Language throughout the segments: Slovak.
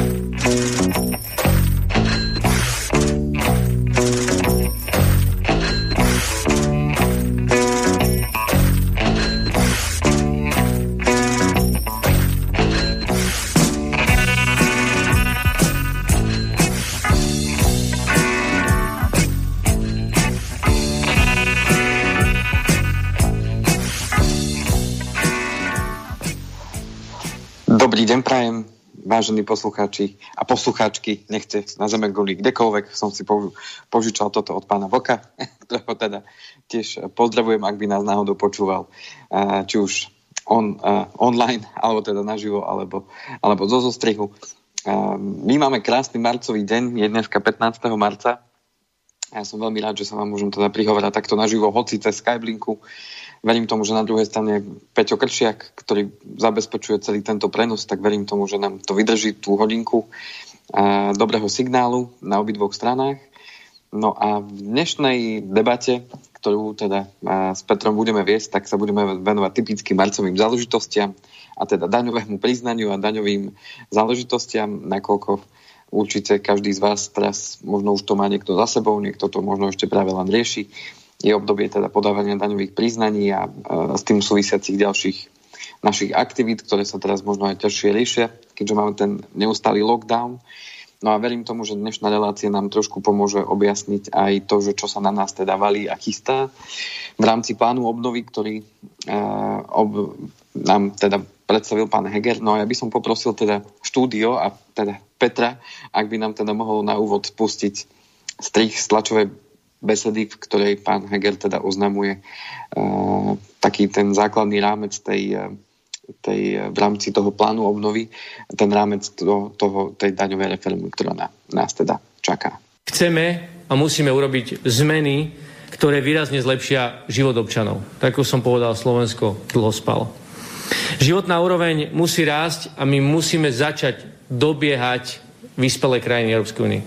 Bye. Vážení poslucháči a poslucháčky, nechce na Zeme guli kdekoľvek, som si požičal toto od pána Voka, ktorého teda tiež pozdravujem, ak by nás náhodou počúval, či už on, online, alebo teda naživo, alebo, alebo zo zostrihu. My máme krásny marcový deň, je dneska 15. marca. Ja som veľmi rád, že sa vám môžem teda prihovárať takto naživo, hoci cez Skyblinku. Verím tomu, že na druhej strane Peťo Kršiak, ktorý zabezpečuje celý tento prenos, tak verím tomu, že nám to vydrží tú hodinku a, dobrého signálu na obidvoch stranách. No a v dnešnej debate, ktorú teda a, s Petrom budeme viesť, tak sa budeme venovať typickým marcovým záležitostiam a teda daňovému priznaniu a daňovým záležitostiam, nakoľko určite každý z vás teraz možno už to má niekto za sebou, niekto to možno ešte práve len rieši je obdobie teda podávania daňových priznaní a, s tým súvisiacich ďalších našich aktivít, ktoré sa teraz možno aj ťažšie riešia, keďže máme ten neustály lockdown. No a verím tomu, že dnešná relácia nám trošku pomôže objasniť aj to, že čo sa na nás teda valí a chystá v rámci plánu obnovy, ktorý uh, ob, nám teda predstavil pán Heger. No a ja by som poprosil teda štúdio a teda Petra, ak by nám teda mohol na úvod pustiť strich z tlačovej besedy, v ktorej pán Heger teda oznamuje uh, taký ten základný rámec tej, e, tej, e, v rámci toho plánu obnovy, ten rámec toho, toho, tej daňovej reformy, ktorá na, nás teda čaká. Chceme a musíme urobiť zmeny, ktoré výrazne zlepšia život občanov. Tak ako som povedal, Slovensko dlho spalo. Životná úroveň musí rásť a my musíme začať dobiehať vyspelé krajiny Európskej únie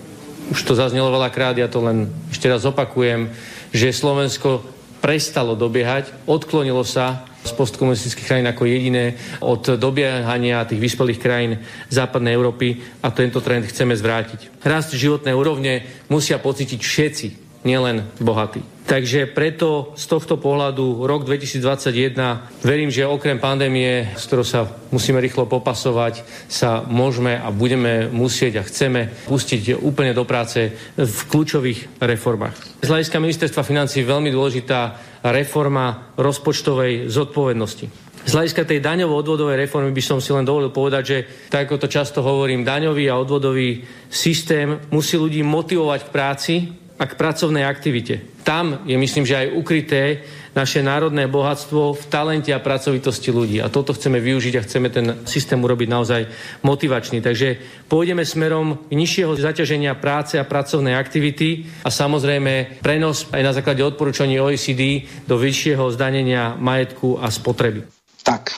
už to zaznelo veľakrát, ja to len ešte raz opakujem, že Slovensko prestalo dobiehať, odklonilo sa z postkomunistických krajín ako jediné od dobiehania tých vyspelých krajín západnej Európy a tento trend chceme zvrátiť. Rast životnej úrovne musia pocítiť všetci, nielen bohatí. Takže preto z tohto pohľadu rok 2021 verím, že okrem pandémie, s ktorou sa musíme rýchlo popasovať, sa môžeme a budeme musieť a chceme pustiť úplne do práce v kľúčových reformách. Z hľadiska ministerstva financí veľmi dôležitá reforma rozpočtovej zodpovednosti. Z hľadiska tej daňovo-odvodovej reformy by som si len dovolil povedať, že tak ako to často hovorím, daňový a odvodový systém musí ľudí motivovať k práci, a k pracovnej aktivite. Tam je, myslím, že aj ukryté naše národné bohatstvo v talente a pracovitosti ľudí. A toto chceme využiť a chceme ten systém urobiť naozaj motivačný. Takže pôjdeme smerom nižšieho zaťaženia práce a pracovnej aktivity a samozrejme prenos aj na základe odporúčaní OECD do vyššieho zdanenia majetku a spotreby. Tak,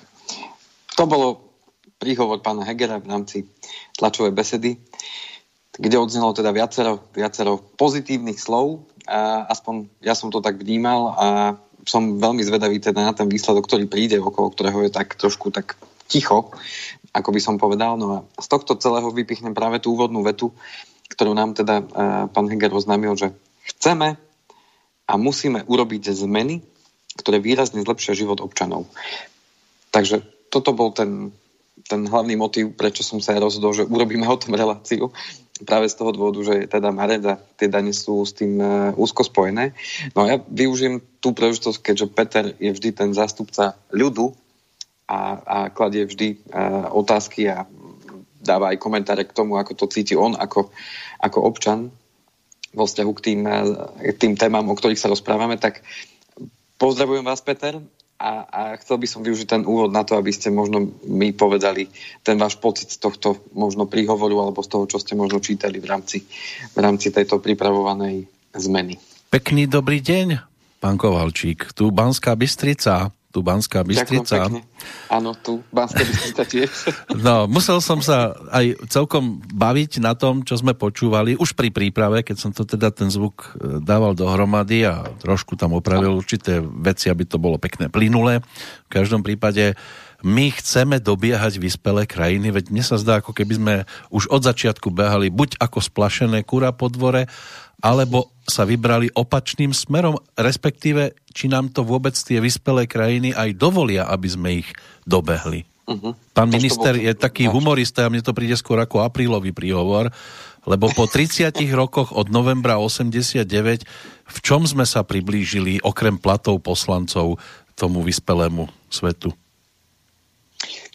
to bolo príhovor pána Hegera v rámci tlačovej besedy kde odznelo teda viacero, viacero pozitívnych slov. A aspoň ja som to tak vnímal a som veľmi zvedavý teda na ten výsledok, ktorý príde, okolo ktorého je tak trošku tak ticho, ako by som povedal. No a z tohto celého vypichnem práve tú úvodnú vetu, ktorú nám teda uh, pán Heger oznámil, že chceme a musíme urobiť zmeny, ktoré výrazne zlepšia život občanov. Takže toto bol ten, ten hlavný motív, prečo som sa aj rozhodol, že urobíme o tom reláciu, práve z toho dôvodu, že teda marec a tie dane sú s tým uh, úzko spojené. No a ja využijem tú príležitosť, keďže Peter je vždy ten zástupca ľudu a, a kladie vždy uh, otázky a dáva aj komentáre k tomu, ako to cíti on ako, ako občan vo vzťahu k tým, uh, k tým témam, o ktorých sa rozprávame, tak pozdravujem vás, Peter, a, a chcel by som využiť ten úvod na to, aby ste možno mi povedali ten váš pocit z tohto možno príhovoru alebo z toho, čo ste možno čítali v rámci, v rámci tejto pripravovanej zmeny. Pekný dobrý deň, pán Kovalčík. Tu Banská Bystrica tu Banská Bystrica. Áno, tu Banská Bystrica tiež. No, musel som sa aj celkom baviť na tom, čo sme počúvali, už pri príprave, keď som to teda ten zvuk e, dával dohromady a trošku tam opravil určité veci, aby to bolo pekné plynulé. V každom prípade my chceme dobiehať vyspelé krajiny, veď mne sa zdá, ako keby sme už od začiatku behali buď ako splašené kura po dvore, alebo sa vybrali opačným smerom, respektíve, či nám to vôbec tie vyspelé krajiny aj dovolia, aby sme ich dobehli. Uh-huh. Pán minister je taký humorista a mne to príde skôr ako aprílový príhovor, lebo po 30 rokoch od novembra 89 v čom sme sa priblížili okrem platov poslancov tomu vyspelému svetu?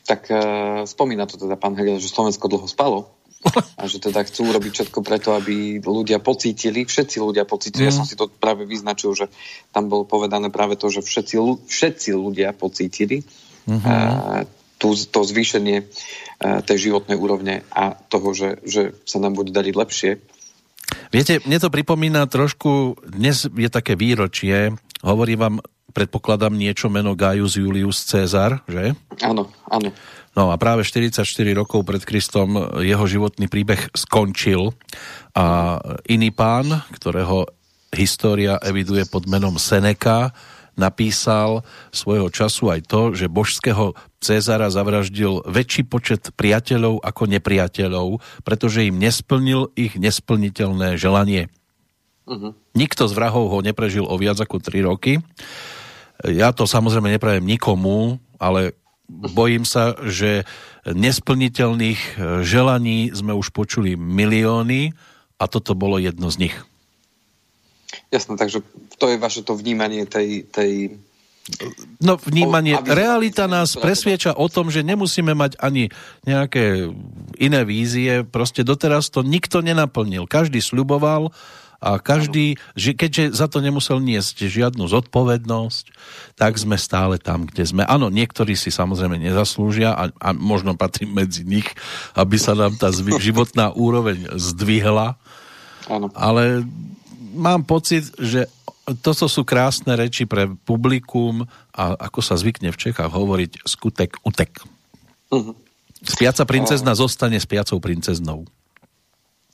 Tak e, spomína to teda pán Hegel, že Slovensko dlho spalo a že teda chcú urobiť všetko preto, aby ľudia pocítili, všetci ľudia pocítili, mm. ja som si to práve vyznačil, že tam bolo povedané práve to, že všetci, všetci ľudia pocítili mm-hmm. e, tú, to zvýšenie e, tej životnej úrovne a toho, že, že sa nám bude dariť lepšie Viete, mne to pripomína trošku, dnes je také výročie, hovorí vám, predpokladám niečo meno Gaius Julius Caesar, že? Áno, áno. No a práve 44 rokov pred Kristom jeho životný príbeh skončil a iný pán, ktorého história eviduje pod menom Seneca, napísal svojho času aj to, že božského Cezara zavraždil väčší počet priateľov ako nepriateľov, pretože im nesplnil ich nesplniteľné želanie. Uh-huh. Nikto z vrahov ho neprežil o viac ako 3 roky. Ja to samozrejme neprajem nikomu, ale bojím sa, že nesplniteľných želaní sme už počuli milióny a toto bolo jedno z nich. Jasné, takže to je vaše to vnímanie tej, tej No vnímanie, realita nás presvieča o tom, že nemusíme mať ani nejaké iné vízie, proste doteraz to nikto nenaplnil. Každý sluboval a každý, že keďže za to nemusel niesť žiadnu zodpovednosť, tak sme stále tam, kde sme. Áno, niektorí si samozrejme nezaslúžia a, a možno patrí medzi nich, aby sa nám tá životná úroveň zdvihla. Áno. Ale mám pocit, že toto sú krásne reči pre publikum a ako sa zvykne v Čechách hovoriť skutek utek. Uh-huh. Spiaca princezna zostane spiacou princeznou.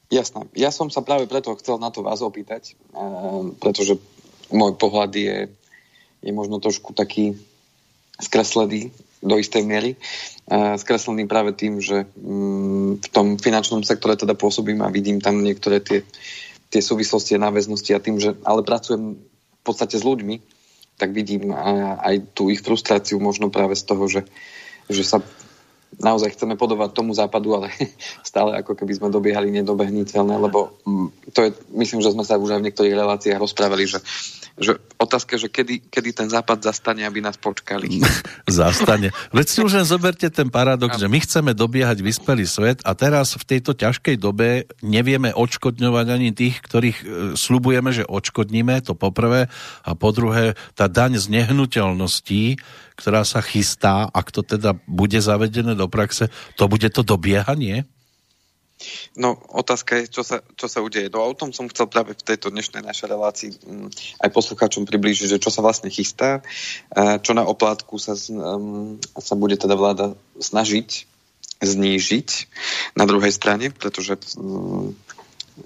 Jasné. Ja som sa práve preto chcel na to vás opýtať, uh, pretože môj pohľad je, je možno trošku taký skreslený do istej miery. Uh, skreslený práve tým, že um, v tom finančnom sektore teda pôsobím a vidím tam niektoré tie tie súvislosti a náväznosti a tým, že ale pracujem v podstate s ľuďmi, tak vidím aj tú ich frustráciu možno práve z toho, že, že sa naozaj chceme podobať tomu západu, ale stále ako keby sme dobiehali nedobehniteľné, lebo mm, to je, myslím, že sme sa už aj v niektorých reláciách rozprávali, že že otázka, že kedy, kedy ten západ zastane, aby nás počkali. zastane. Veď si už len zoberte ten paradox, a... že my chceme dobiehať vyspelý svet a teraz v tejto ťažkej dobe nevieme odškodňovať ani tých, ktorých e, slubujeme, že odškodníme, to poprvé. A po druhé, tá daň z nehnuteľností, ktorá sa chystá, ak to teda bude zavedené do praxe, to bude to dobiehanie? No, otázka je, čo sa, čo sa udeje. No, o tom som chcel práve v tejto dnešnej našej relácii um, aj poslucháčom priblížiť, že čo sa vlastne chystá, čo na oplátku sa, um, sa bude teda vláda snažiť znížiť na druhej strane, pretože um,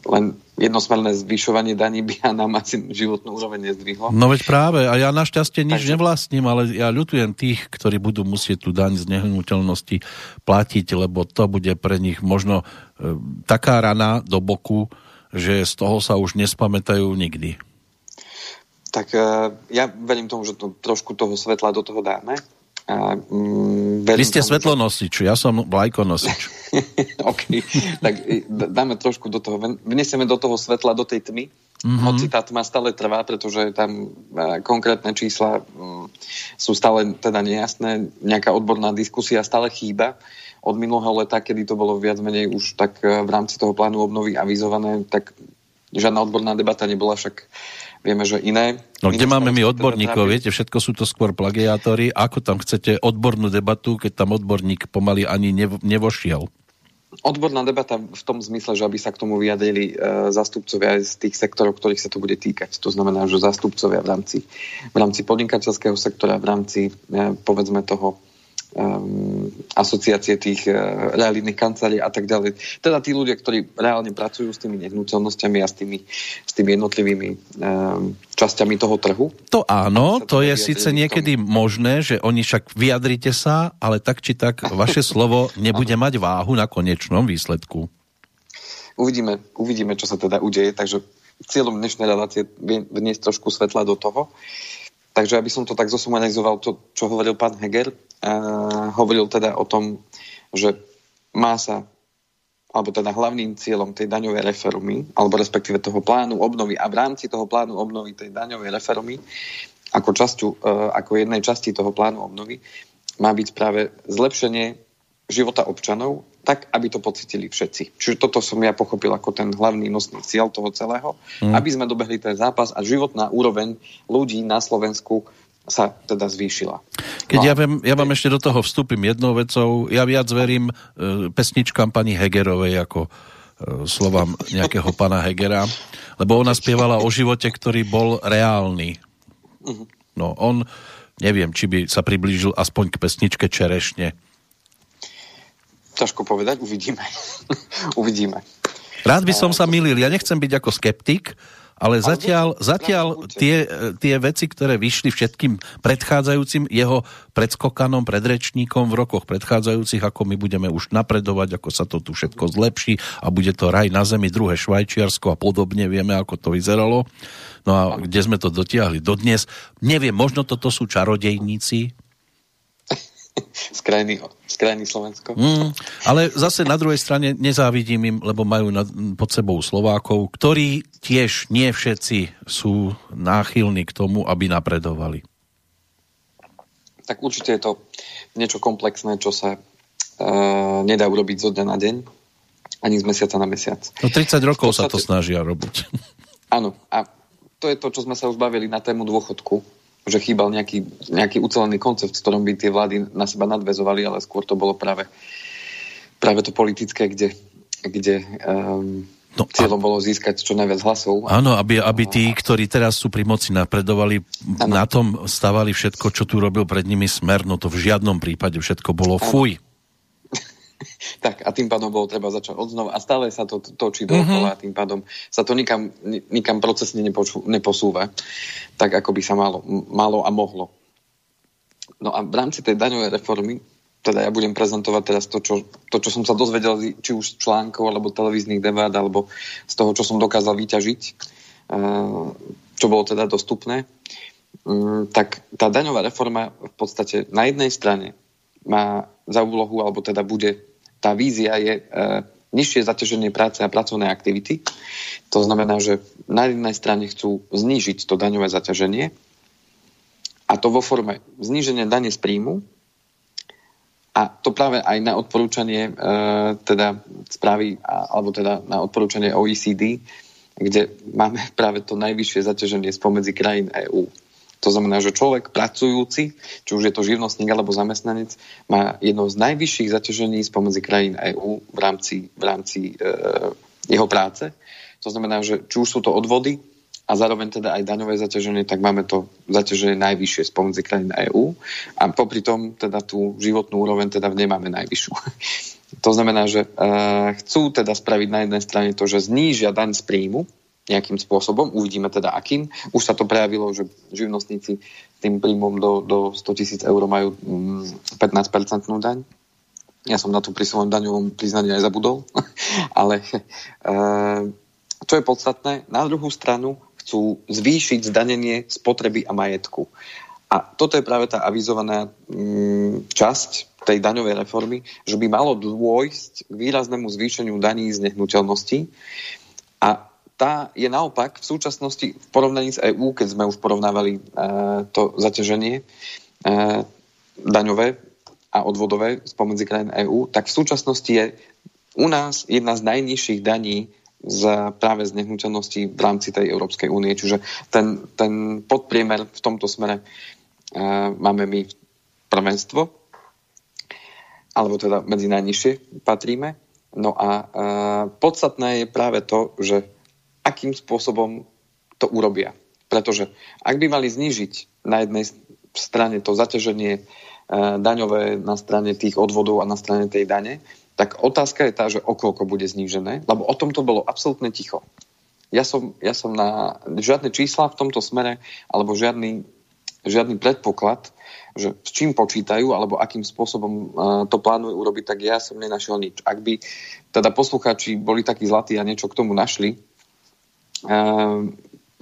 len jednosmerné zvyšovanie daní by nám asi životnú úroveň nezdvihlo. No veď práve, a ja našťastie nič Takže... nevlastním, ale ja ľutujem tých, ktorí budú musieť tú daň z nehnuteľnosti platiť, lebo to bude pre nich možno e, taká rana do boku, že z toho sa už nespamätajú nikdy. Tak e, ja verím tomu, že to, trošku toho svetla do toho dáme a, mm, Vy ste svetlonosič, ja som vlajkonosič. OK, tak dáme trošku do toho, vnesieme do toho svetla, do tej tmy, mm-hmm. hoci tá tma stále trvá, pretože tam konkrétne čísla mm, sú stále teda nejasné, nejaká odborná diskusia stále chýba od minulého leta, kedy to bolo viac menej už tak e, v rámci toho plánu obnovy avizované, tak žiadna odborná debata nebola však Vieme, že iné... No kde máme my odborníkov, viete, všetko sú to skôr plagiátori. Ako tam chcete odbornú debatu, keď tam odborník pomaly ani nevo, nevošiel? Odborná debata v tom zmysle, že aby sa k tomu vyjadrili e, zastupcovia z tých sektorov, ktorých sa to bude týkať. To znamená, že zastupcovia v rámci, v rámci podnikateľského sektora, v rámci, e, povedzme, toho um, asociácie tých uh, realitných kancelárií a tak ďalej. Teda tí ľudia, ktorí reálne pracujú s tými nehnuteľnosťami a s tými, s tými jednotlivými um, časťami toho trhu. To áno, to je síce niekedy možné, že oni však vyjadrite sa, ale tak či tak vaše slovo nebude mať váhu na konečnom výsledku. Uvidíme, uvidíme, čo sa teda udeje, takže cieľom dnešnej relácie vniesť trošku svetla do toho. Takže aby som to tak zosumarizoval, to, čo hovoril pán Heger, hovoril teda o tom, že má sa alebo teda hlavným cieľom tej daňovej reformy, alebo respektíve toho plánu obnovy a v rámci toho plánu obnovy tej daňovej reformy, ako, časťu, uh, ako jednej časti toho plánu obnovy, má byť práve zlepšenie života občanov tak, aby to pocitili všetci. Čiže toto som ja pochopil ako ten hlavný nosný cieľ toho celého, mm. aby sme dobehli ten zápas a životná úroveň ľudí na Slovensku sa teda zvýšila. Keď no, ja, viem, ja vám ešte do toho vstúpim jednou vecou, ja viac verím e, pesničkám pani Hegerovej ako e, slovám nejakého pana Hegera, lebo ona spievala o živote, ktorý bol reálny. Mhm. No on, neviem, či by sa priblížil aspoň k pesničke Čerešne Ťažko povedať, uvidíme. uvidíme. Rád by som sa milil, ja nechcem byť ako skeptik, ale zatiaľ, zatiaľ tie, tie veci, ktoré vyšli všetkým predchádzajúcim jeho predskokanom, predrečníkom v rokoch predchádzajúcich, ako my budeme už napredovať, ako sa to tu všetko zlepší a bude to raj na zemi, druhé Švajčiarsko a podobne, vieme, ako to vyzeralo. No a kde sme to dotiahli dodnes, neviem, možno toto sú čarodejníci, z krajiny, z krajiny Slovensko. Mm, ale zase na druhej strane nezávidím im, lebo majú nad, pod sebou Slovákov, ktorí tiež nie všetci sú náchylní k tomu, aby napredovali. Tak určite je to niečo komplexné, čo sa e, nedá urobiť zo dňa na deň, ani z mesiaca na mesiac. No 30 rokov podstate, sa to snažia robiť. Áno, a to je to, čo sme sa už bavili na tému dôchodku že chýbal nejaký, nejaký ucelený koncept, v ktorom by tie vlády na seba nadvezovali, ale skôr to bolo práve, práve to politické, kde, kde um, No, Cieľom bolo získať čo najviac hlasov. Áno, aby, aby tí, ktorí teraz sú pri moci, napredovali, ano. na tom stavali všetko, čo tu robil pred nimi smer, no to v žiadnom prípade všetko bolo ano. fuj. tak a tým pádom bolo treba začať odznova a stále sa to točí dookola mm-hmm. a tým pádom sa to nikam, nikam procesne nepoču, neposúva tak, ako by sa malo, malo a mohlo. No a v rámci tej daňovej reformy teda ja budem prezentovať teraz to čo, to, čo som sa dozvedel, či už z článkov, alebo televíznych debát, alebo z toho, čo som dokázal vyťažiť, eh, čo bolo teda dostupné, mm, tak tá daňová reforma v podstate na jednej strane má za úlohu, alebo teda bude tá vízia je e, nižšie zaťaženie práce a pracovnej aktivity. To znamená, že na jednej strane chcú znížiť to daňové zaťaženie a to vo forme zníženia dane z príjmu a to práve aj na odporúčanie e, teda správy, alebo teda na odporúčanie OECD, kde máme práve to najvyššie zaťaženie spomedzi krajín EÚ. To znamená, že človek pracujúci, či už je to živnostník alebo zamestnanec, má jedno z najvyšších zaťažení spomedzi krajín EÚ v rámci, v rámci e, jeho práce. To znamená, že či už sú to odvody a zároveň teda aj daňové zaťaženie, tak máme to zaťaženie najvyššie spomedzi krajín EÚ a popri tom teda tú životnú úroveň teda nemáme najvyššiu. to znamená, že e, chcú teda spraviť na jednej strane to, že znížia daň z príjmu, nejakým spôsobom. Uvidíme teda akým. Už sa to prejavilo, že živnostníci tým príjmom do, do 100 tisíc eur majú 15% mm, daň. Ja som na to pri svojom daňovom priznaní aj zabudol. Ale čo je podstatné, na druhú stranu chcú zvýšiť zdanenie spotreby a majetku. A toto je práve tá avizovaná mm, časť tej daňovej reformy, že by malo dôjsť k výraznému zvýšeniu daní z nehnuteľností. A tá je naopak v súčasnosti v porovnaní s EÚ, keď sme už porovnávali e, to zaťaženie e, daňové a odvodové spomedzi krajín EÚ, tak v súčasnosti je u nás jedna z najnižších daní z, práve z nehnuteľností v rámci tej Európskej únie. Čiže ten, ten podpriemer v tomto smere e, máme my prvenstvo, alebo teda medzi najnižšie patríme. No a e, podstatné je práve to, že akým spôsobom to urobia. Pretože ak by mali znížiť na jednej strane to zaťaženie daňové na strane tých odvodov a na strane tej dane, tak otázka je tá, že o koľko bude znížené, lebo o tom to bolo absolútne ticho. Ja som, ja som na žiadne čísla v tomto smere, alebo žiadny, žiadny predpoklad, že s čím počítajú, alebo akým spôsobom uh, to plánujú urobiť, tak ja som nenašiel nič. Ak by teda poslucháči boli takí zlatí a niečo k tomu našli,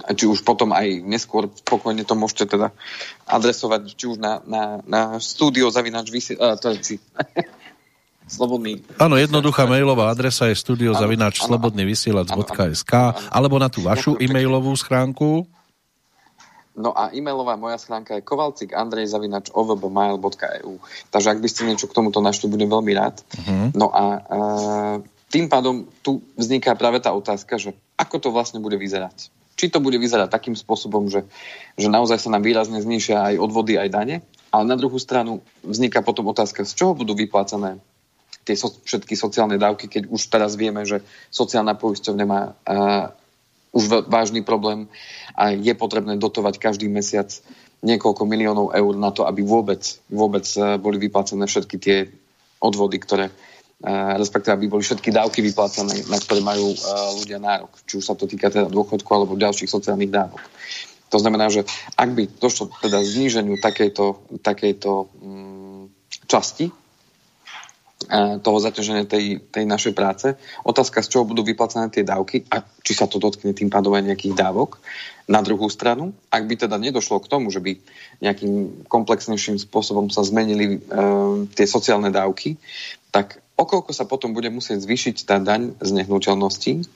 či už potom aj neskôr spokojne to môžete teda adresovať, či už na, na, na studio zavinač vysi, uh, to, či, Slobodný. Áno, jednoduchá mailová adresa je studiozavináč slobodnyvysielac.sk alebo na tú vašu e-mailovú schránku. No a e-mailová moja schránka je kovalcik andrej zavinač ovbmail.eu Takže ak by ste niečo k tomuto našli, budem veľmi rád. Uh-huh. No a e, tým pádom tu vzniká práve tá otázka, že ako to vlastne bude vyzerať. Či to bude vyzerať takým spôsobom, že, že naozaj sa nám výrazne znižia aj odvody, aj dane, ale na druhú stranu vzniká potom otázka, z čoho budú vyplácané tie so, všetky sociálne dávky, keď už teraz vieme, že sociálna poisťovňa má uh, už vážny problém a je potrebné dotovať každý mesiac niekoľko miliónov eur na to, aby vôbec, vôbec uh, boli vyplácené všetky tie odvody, ktoré respektíve aby boli všetky dávky vyplácané, na ktoré majú uh, ľudia nárok. Či už sa to týka teda dôchodku alebo ďalších sociálnych dávok. To znamená, že ak by došlo teda zníženiu takejto, takejto um, časti toho zaťaženia tej, tej našej práce. Otázka, z čoho budú vyplacené tie dávky a či sa to dotkne tým pádom aj nejakých dávok. Na druhú stranu, ak by teda nedošlo k tomu, že by nejakým komplexnejším spôsobom sa zmenili e, tie sociálne dávky, tak okolko sa potom bude musieť zvýšiť tá daň z nehnuteľností,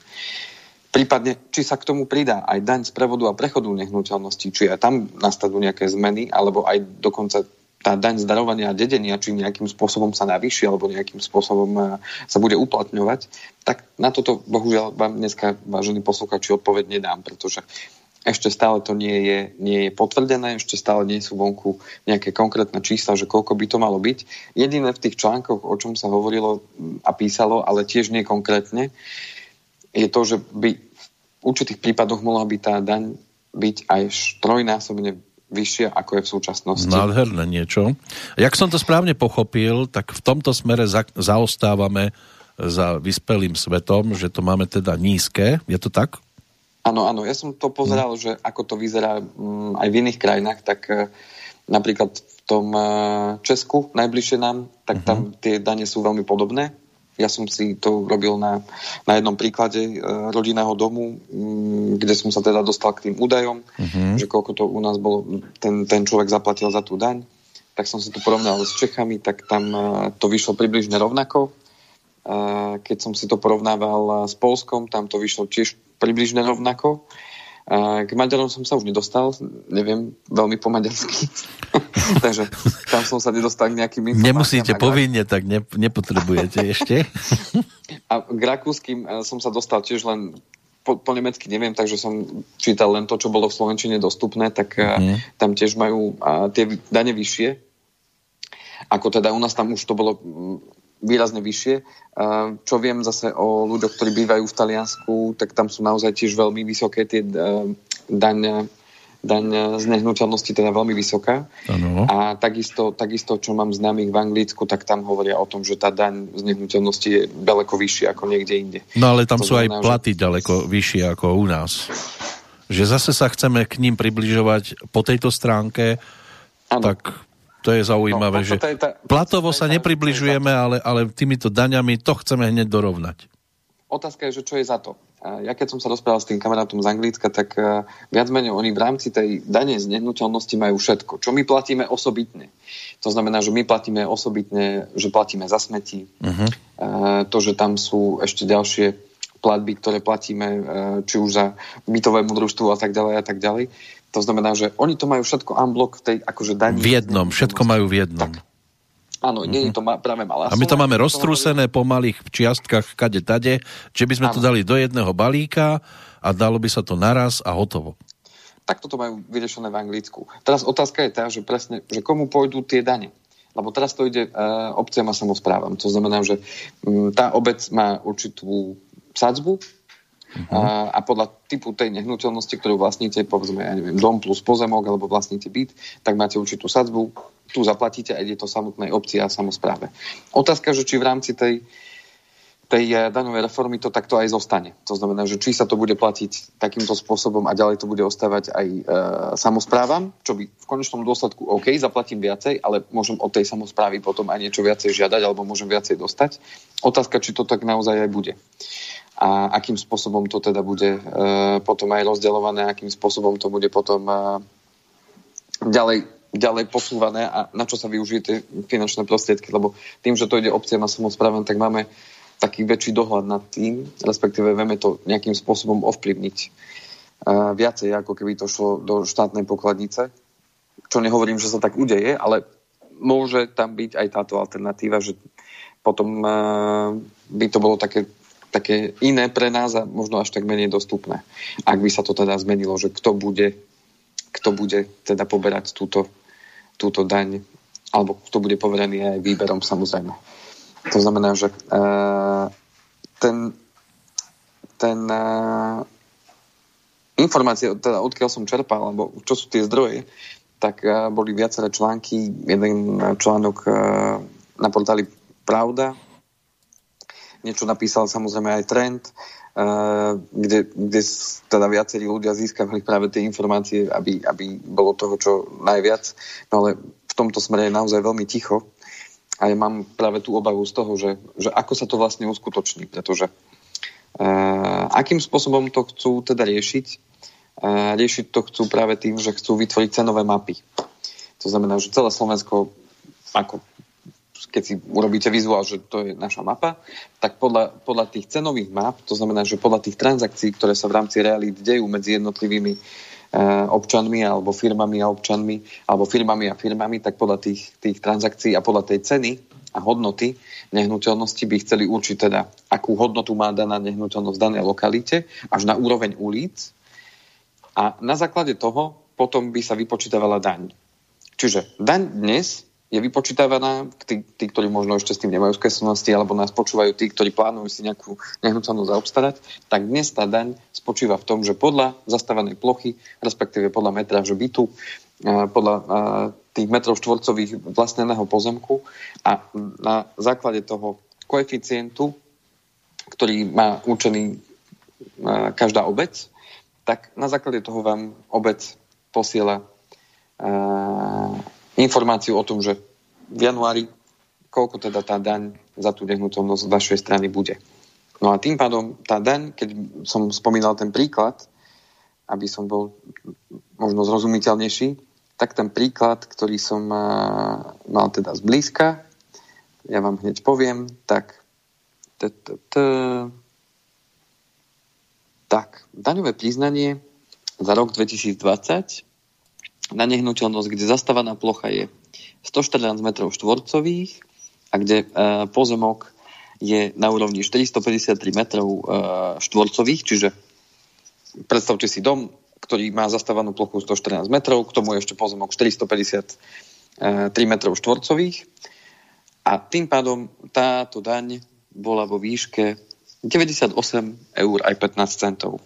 prípadne či sa k tomu pridá aj daň z prevodu a prechodu nehnuteľností, či aj tam nastanú nejaké zmeny, alebo aj dokonca tá daň z darovania a dedenia, či nejakým spôsobom sa navýši alebo nejakým spôsobom e, sa bude uplatňovať, tak na toto bohužiaľ vám dneska, vážení posluchači, odpoveď nedám, pretože ešte stále to nie je, nie je potvrdené, ešte stále nie sú vonku nejaké konkrétne čísla, že koľko by to malo byť. Jediné v tých článkoch, o čom sa hovorilo a písalo, ale tiež nie konkrétne, je to, že by v určitých prípadoch mohla byť tá daň byť aj trojnásobne vyššia, ako je v súčasnosti. Nádherné niečo. Jak som to správne pochopil, tak v tomto smere za, zaostávame za vyspelým svetom, že to máme teda nízke. Je to tak? Áno, áno. Ja som to pozeral, hmm. že ako to vyzerá um, aj v iných krajinách, tak uh, napríklad v tom uh, Česku, najbližšie nám, tak hmm. tam tie dane sú veľmi podobné ja som si to robil na, na jednom príklade e, rodinného domu, m, kde som sa teda dostal k tým údajom, uh-huh. že koľko to u nás bolo, ten, ten človek zaplatil za tú daň. Tak som si to porovnal s Čechami, tak tam e, to vyšlo približne rovnako. Keď som si to porovnával s Polskom, tam to vyšlo tiež približne rovnako. K Maďarom som sa už nedostal, neviem veľmi po maďarsky, takže tam som sa nedostal k nejakým informáciám. Nemusíte povinne, tak ne, nepotrebujete ešte. A k rakúskym som sa dostal tiež len po, po nemecky neviem, takže som čítal len to, čo bolo v Slovenčine dostupné, tak mm. tam tiež majú a, tie dane vyššie. Ako teda u nás tam už to bolo výrazne vyššie. Čo viem zase o ľuďoch, ktorí bývajú v Taliansku, tak tam sú naozaj tiež veľmi vysoké tie daň, daň z nehnuteľnosti, teda veľmi vysoká. Ano. A takisto, takisto, čo mám známych v Anglicku, tak tam hovoria o tom, že tá daň z nehnuteľnosti je ďaleko vyššia ako niekde inde. No ale tam to sú znamená, aj platy že... ďaleko vyššie ako u nás. Že zase sa chceme k ním približovať po tejto stránke, ano. tak to je zaujímavé, no, že tá, platovo sa nepribližujeme, ale, ale týmito daňami to chceme hneď dorovnať. Otázka je, že čo je za to. Ja keď som sa rozprával s tým kamarátom z Anglicka, tak e, viac menej oni v rámci tej dane z nehnuteľnosti majú všetko. Čo my platíme osobitne. To znamená, že my platíme osobitne, že platíme za smeti. Uh-huh. To, že tam sú ešte ďalšie platby, ktoré platíme, e, či už za bytovému družstvu a tak ďalej a tak ďalej. To znamená, že oni to majú všetko unblock v tej akože daní. V jednom, všetko majú v jednom. Tak. Áno, nie je to ma, práve malá A my to máme roztrúsené po malých čiastkách kade tade, že by sme ano. to dali do jedného balíka a dalo by sa to naraz a hotovo. Tak toto majú vyriešené v Anglicku. Teraz otázka je tá, že presne, že komu pôjdu tie dane. Lebo teraz to ide uh, obciam a samozprávam. To znamená, že um, tá obec má určitú sadzbu, Uh-huh. A, a podľa typu tej nehnuteľnosti, ktorú vlastníte, povedzme, ja neviem, dom plus pozemok alebo vlastníte byt, tak máte určitú sadzbu, tu zaplatíte a ide to samotnej obci a samozpráve. Otázka, že či v rámci tej tej eh, daňovej reformy to takto aj zostane. To znamená, že či sa to bude platiť takýmto spôsobom a ďalej to bude ostávať aj e, samozprávam, čo by v konečnom dôsledku OK, zaplatím viacej, ale môžem od tej samozprávy potom aj niečo viacej žiadať alebo môžem viacej dostať. Otázka, či to tak naozaj aj bude. A akým spôsobom to teda bude e, potom aj rozdeľované, akým spôsobom to bude potom e, ďalej ďalej posúvané a na čo sa využije tie finančné prostriedky, lebo tým, že to ide obciam a samozprávam, tak máme taký väčší dohľad nad tým, respektíve vieme to nejakým spôsobom ovplyvniť uh, viacej, ako keby to šlo do štátnej pokladnice. Čo nehovorím, že sa tak udeje, ale môže tam byť aj táto alternatíva, že potom by to bolo také, také iné pre nás a možno až tak menej dostupné. Ak by sa to teda zmenilo, že kto bude, kto bude teda poberať túto, túto daň, alebo kto bude poverený aj výberom samozrejme. To znamená, že uh, ten, ten uh, informácie, teda odkiaľ som čerpal, alebo čo sú tie zdroje, tak uh, boli viaceré články. Jeden článok uh, na portáli Pravda, niečo napísal samozrejme aj Trend, uh, kde, kde teda viacerí ľudia získavali práve tie informácie, aby, aby bolo toho čo najviac. No ale v tomto smere je naozaj veľmi ticho a ja mám práve tú obavu z toho, že, že ako sa to vlastne uskutoční, pretože uh, akým spôsobom to chcú teda riešiť, uh, riešiť to chcú práve tým, že chcú vytvoriť cenové mapy. To znamená, že celé Slovensko, ako keď si urobíte vizuál, že to je naša mapa, tak podľa, podľa tých cenových map, to znamená, že podľa tých transakcií, ktoré sa v rámci realít dejú medzi jednotlivými Eh, občanmi alebo firmami a občanmi alebo firmami a firmami, tak podľa tých, tých transakcií a podľa tej ceny a hodnoty nehnuteľnosti by chceli určiť teda, akú hodnotu má daná nehnuteľnosť v danej lokalite až na úroveň ulic a na základe toho potom by sa vypočítavala daň. Čiže daň dnes je vypočítavaná, tí, tí, ktorí možno ešte s tým nemajú skresnosti, alebo nás počúvajú tí, ktorí plánujú si nejakú nehnuteľnosť zaobstarať, tak dnes tá daň spočíva v tom, že podľa zastávanej plochy, respektíve podľa metráže bytu, podľa tých metrov štvorcových vlastneného pozemku a na základe toho koeficientu, ktorý má určený každá obec, tak na základe toho vám obec posiela informáciu o tom, že v januári koľko teda tá daň za tú nehnuteľnosť z vašej strany bude. No a tým pádom tá daň, keď som spomínal ten príklad, aby som bol možno zrozumiteľnejší, tak ten príklad, ktorý som mal teda zblízka, ja vám hneď poviem, tak tak, daňové priznanie za rok 2020 na nehnuteľnosť, kde zastávaná plocha je 114 m štvorcových a kde e, pozemok je na úrovni 453 m e, štvorcových, čiže predstavte si dom, ktorý má zastávanú plochu 114 m, k tomu je ešte pozemok 453 m štvorcových a tým pádom táto daň bola vo výške 98 eur aj 15 centov.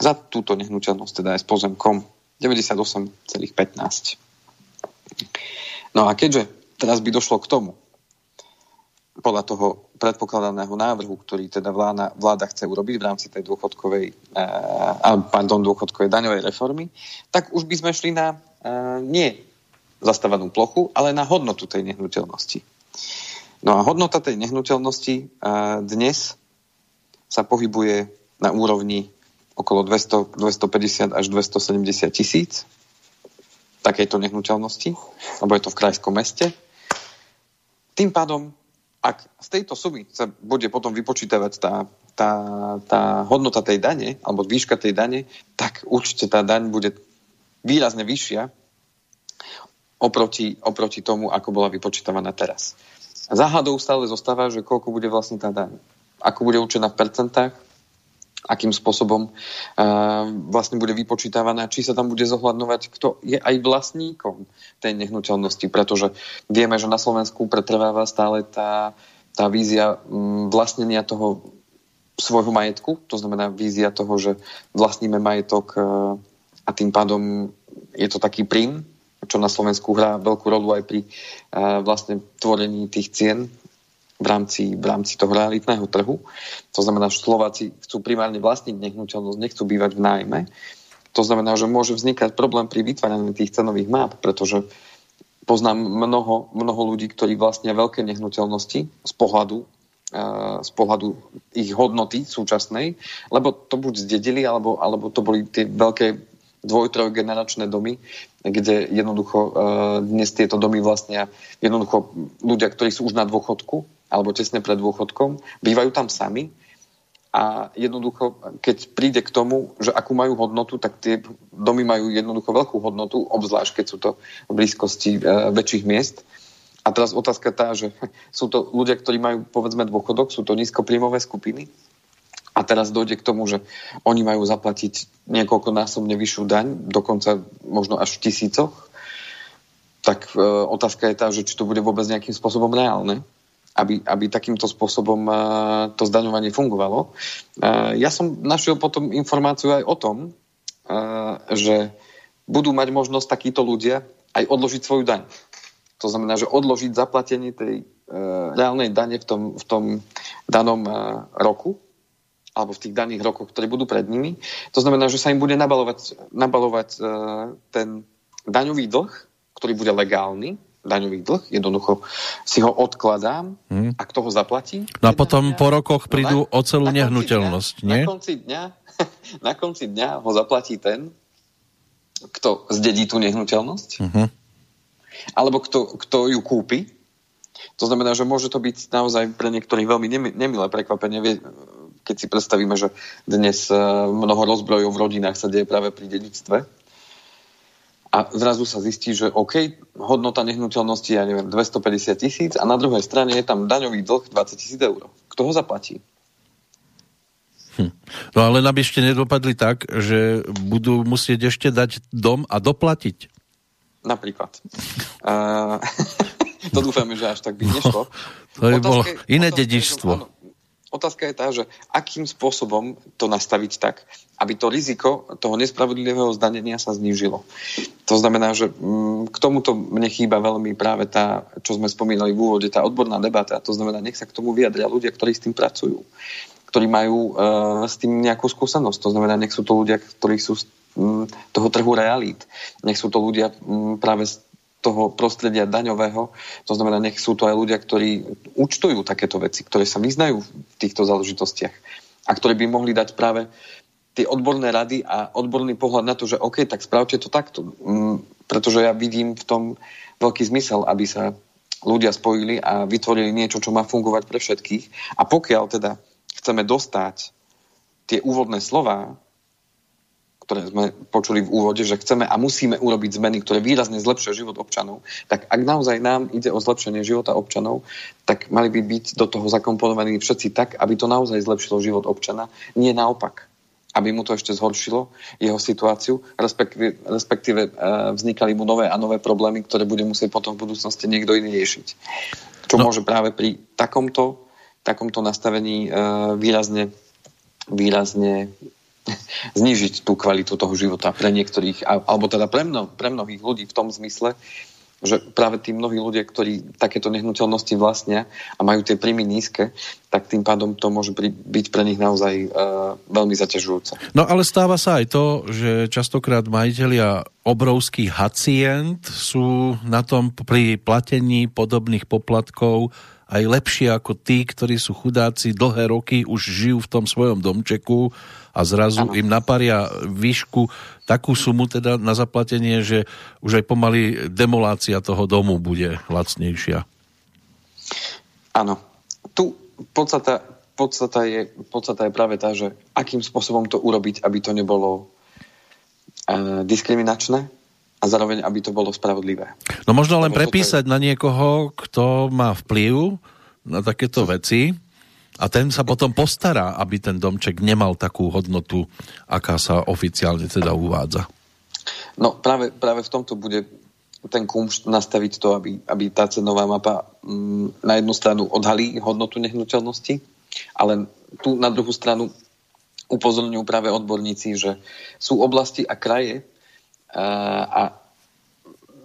Za túto nehnuteľnosť, teda aj s pozemkom 98,15. No a keďže teraz by došlo k tomu, podľa toho predpokladaného návrhu, ktorý teda vláda, vláda chce urobiť v rámci tej dôchodkovej, eh, pardon, dôchodkovej daňovej reformy, tak už by sme šli na eh, nie zastávanú plochu, ale na hodnotu tej nehnuteľnosti. No a hodnota tej nehnuteľnosti eh, dnes sa pohybuje na úrovni okolo 200, 250 až 270 tisíc takejto nehnuteľnosti, lebo je to v krajskom meste. Tým pádom, ak z tejto sumy sa bude potom vypočítavať tá, tá, tá hodnota tej dane, alebo výška tej dane, tak určite tá daň bude výrazne vyššia oproti, oproti tomu, ako bola vypočítavaná teraz. Záhadou stále zostáva, že koľko bude vlastne tá daň. Ako bude určená v percentách, akým spôsobom uh, vlastne bude vypočítavaná, či sa tam bude zohľadnovať, kto je aj vlastníkom tej nehnuteľnosti, pretože vieme, že na Slovensku pretrváva stále tá, tá vízia um, vlastnenia toho svojho majetku, to znamená vízia toho, že vlastníme majetok e, a tým pádom je to taký príjm, čo na Slovensku hrá veľkú rolu aj pri e, vlastne tvorení tých cien v rámci, v rámci toho realitného trhu. To znamená, že Slováci chcú primárne vlastniť nehnuteľnosť, nechcú bývať v nájme. To znamená, že môže vznikať problém pri vytváraní tých cenových map, pretože poznám mnoho, mnoho ľudí, ktorí vlastnia veľké nehnuteľnosti z pohľadu z pohľadu ich hodnoty súčasnej, lebo to buď zdedili, alebo, alebo to boli tie veľké dvoj, trojgeneračné domy, kde jednoducho dnes tieto domy vlastnia jednoducho ľudia, ktorí sú už na dôchodku, alebo tesne pred dôchodkom, bývajú tam sami. A jednoducho, keď príde k tomu, že akú majú hodnotu, tak tie domy majú jednoducho veľkú hodnotu, obzvlášť keď sú to v blízkosti e, väčších miest. A teraz otázka tá, že sú to ľudia, ktorí majú povedzme dôchodok, sú to nízkopríjmové skupiny? A teraz dojde k tomu, že oni majú zaplatiť niekoľkonásobne vyššiu daň, dokonca možno až v tisícoch, tak e, otázka je tá, že či to bude vôbec nejakým spôsobom reálne aby, aby takýmto spôsobom uh, to zdaňovanie fungovalo. Uh, ja som našiel potom informáciu aj o tom, uh, že budú mať možnosť takíto ľudia aj odložiť svoju daň. To znamená, že odložiť zaplatenie tej reálnej dane v tom, v tom danom roku alebo v tých daných rokoch, ktoré budú pred nimi. To znamená, že sa im bude nabalovať, nabalovať ten daňový dlh, ktorý bude legálny, daňový dlh, jednoducho si ho odkladám hmm. a kto ho zaplatí? No a potom dňa, po rokoch prídu no na, o celú na nehnuteľnosť, dňa, nie? Na konci, dňa, na konci dňa ho zaplatí ten, kto zdedí tú nehnuteľnosť, uh-huh. alebo kto, kto ju kúpi. To znamená, že môže to byť naozaj pre niektorých veľmi nemilé prekvapenie, keď si predstavíme, že dnes eh, mnoho rozbrojov v rodinách sa deje práve pri dedičstve a zrazu sa zistí, že OK, hodnota nehnuteľnosti ja neviem, 250 tisíc a na druhej strane je tam daňový dlh 20 tisíc eur. Kto ho zaplatí? Hm. No ale nám ešte nedopadli tak, že budú musieť ešte dať dom a doplatiť. Napríklad. uh, to dúfame, že až tak by nešlo. No, to by bolo iné dedičstvo. Otázka je tá, že akým spôsobom to nastaviť tak, aby to riziko toho nespravodlivého zdanenia sa znížilo. To znamená, že mm, k tomuto mne chýba veľmi práve tá, čo sme spomínali v úvode, tá odborná debata. To znamená, nech sa k tomu vyjadria ľudia, ktorí s tým pracujú, ktorí majú uh, s tým nejakú skúsenosť. To znamená, nech sú to ľudia, ktorí sú um, toho trhu realít. Nech sú to ľudia um, práve z toho prostredia daňového. To znamená, nech sú to aj ľudia, ktorí účtujú takéto veci, ktoré sa vyznajú v týchto záležitostiach a ktorí by mohli dať práve tie odborné rady a odborný pohľad na to, že OK, tak spravte to takto. Mm, pretože ja vidím v tom veľký zmysel, aby sa ľudia spojili a vytvorili niečo, čo má fungovať pre všetkých. A pokiaľ teda chceme dostať tie úvodné slova ktoré sme počuli v úvode, že chceme a musíme urobiť zmeny, ktoré výrazne zlepšia život občanov, tak ak naozaj nám ide o zlepšenie života občanov, tak mali by byť do toho zakomponovaní všetci tak, aby to naozaj zlepšilo život občana, nie naopak aby mu to ešte zhoršilo jeho situáciu, respektíve, respektíve vznikali mu nové a nové problémy, ktoré bude musieť potom v budúcnosti niekto iný riešiť. Čo no. môže práve pri takomto, takomto nastavení výrazne, výrazne znižiť tú kvalitu toho života pre niektorých, alebo teda pre, mno, pre mnohých ľudí v tom zmysle, že práve tí mnohí ľudia, ktorí takéto nehnuteľnosti vlastnia a majú tie príjmy nízke, tak tým pádom to môže byť pre nich naozaj uh, veľmi zaťažujúce. No ale stáva sa aj to, že častokrát majiteľia obrovských hacient sú na tom pri platení podobných poplatkov aj lepšie ako tí, ktorí sú chudáci dlhé roky, už žijú v tom svojom domčeku a zrazu ano. im naparia výšku takú sumu teda na zaplatenie, že už aj pomaly demolácia toho domu bude lacnejšia. Áno. Tu podstata, podstata, je, podstata je práve tá, že akým spôsobom to urobiť, aby to nebolo e, diskriminačné a zároveň, aby to bolo spravodlivé. No možno len prepísať na niekoho, kto má vplyv na takéto veci a ten sa potom postará, aby ten domček nemal takú hodnotu, aká sa oficiálne teda uvádza. No práve, práve v tomto bude ten kumšt nastaviť to, aby, aby tá cenová mapa mm, na jednu stranu odhalí hodnotu nehnuteľnosti Ale tu na druhú stranu upozorňujú práve odborníci, že sú oblasti a kraje a, a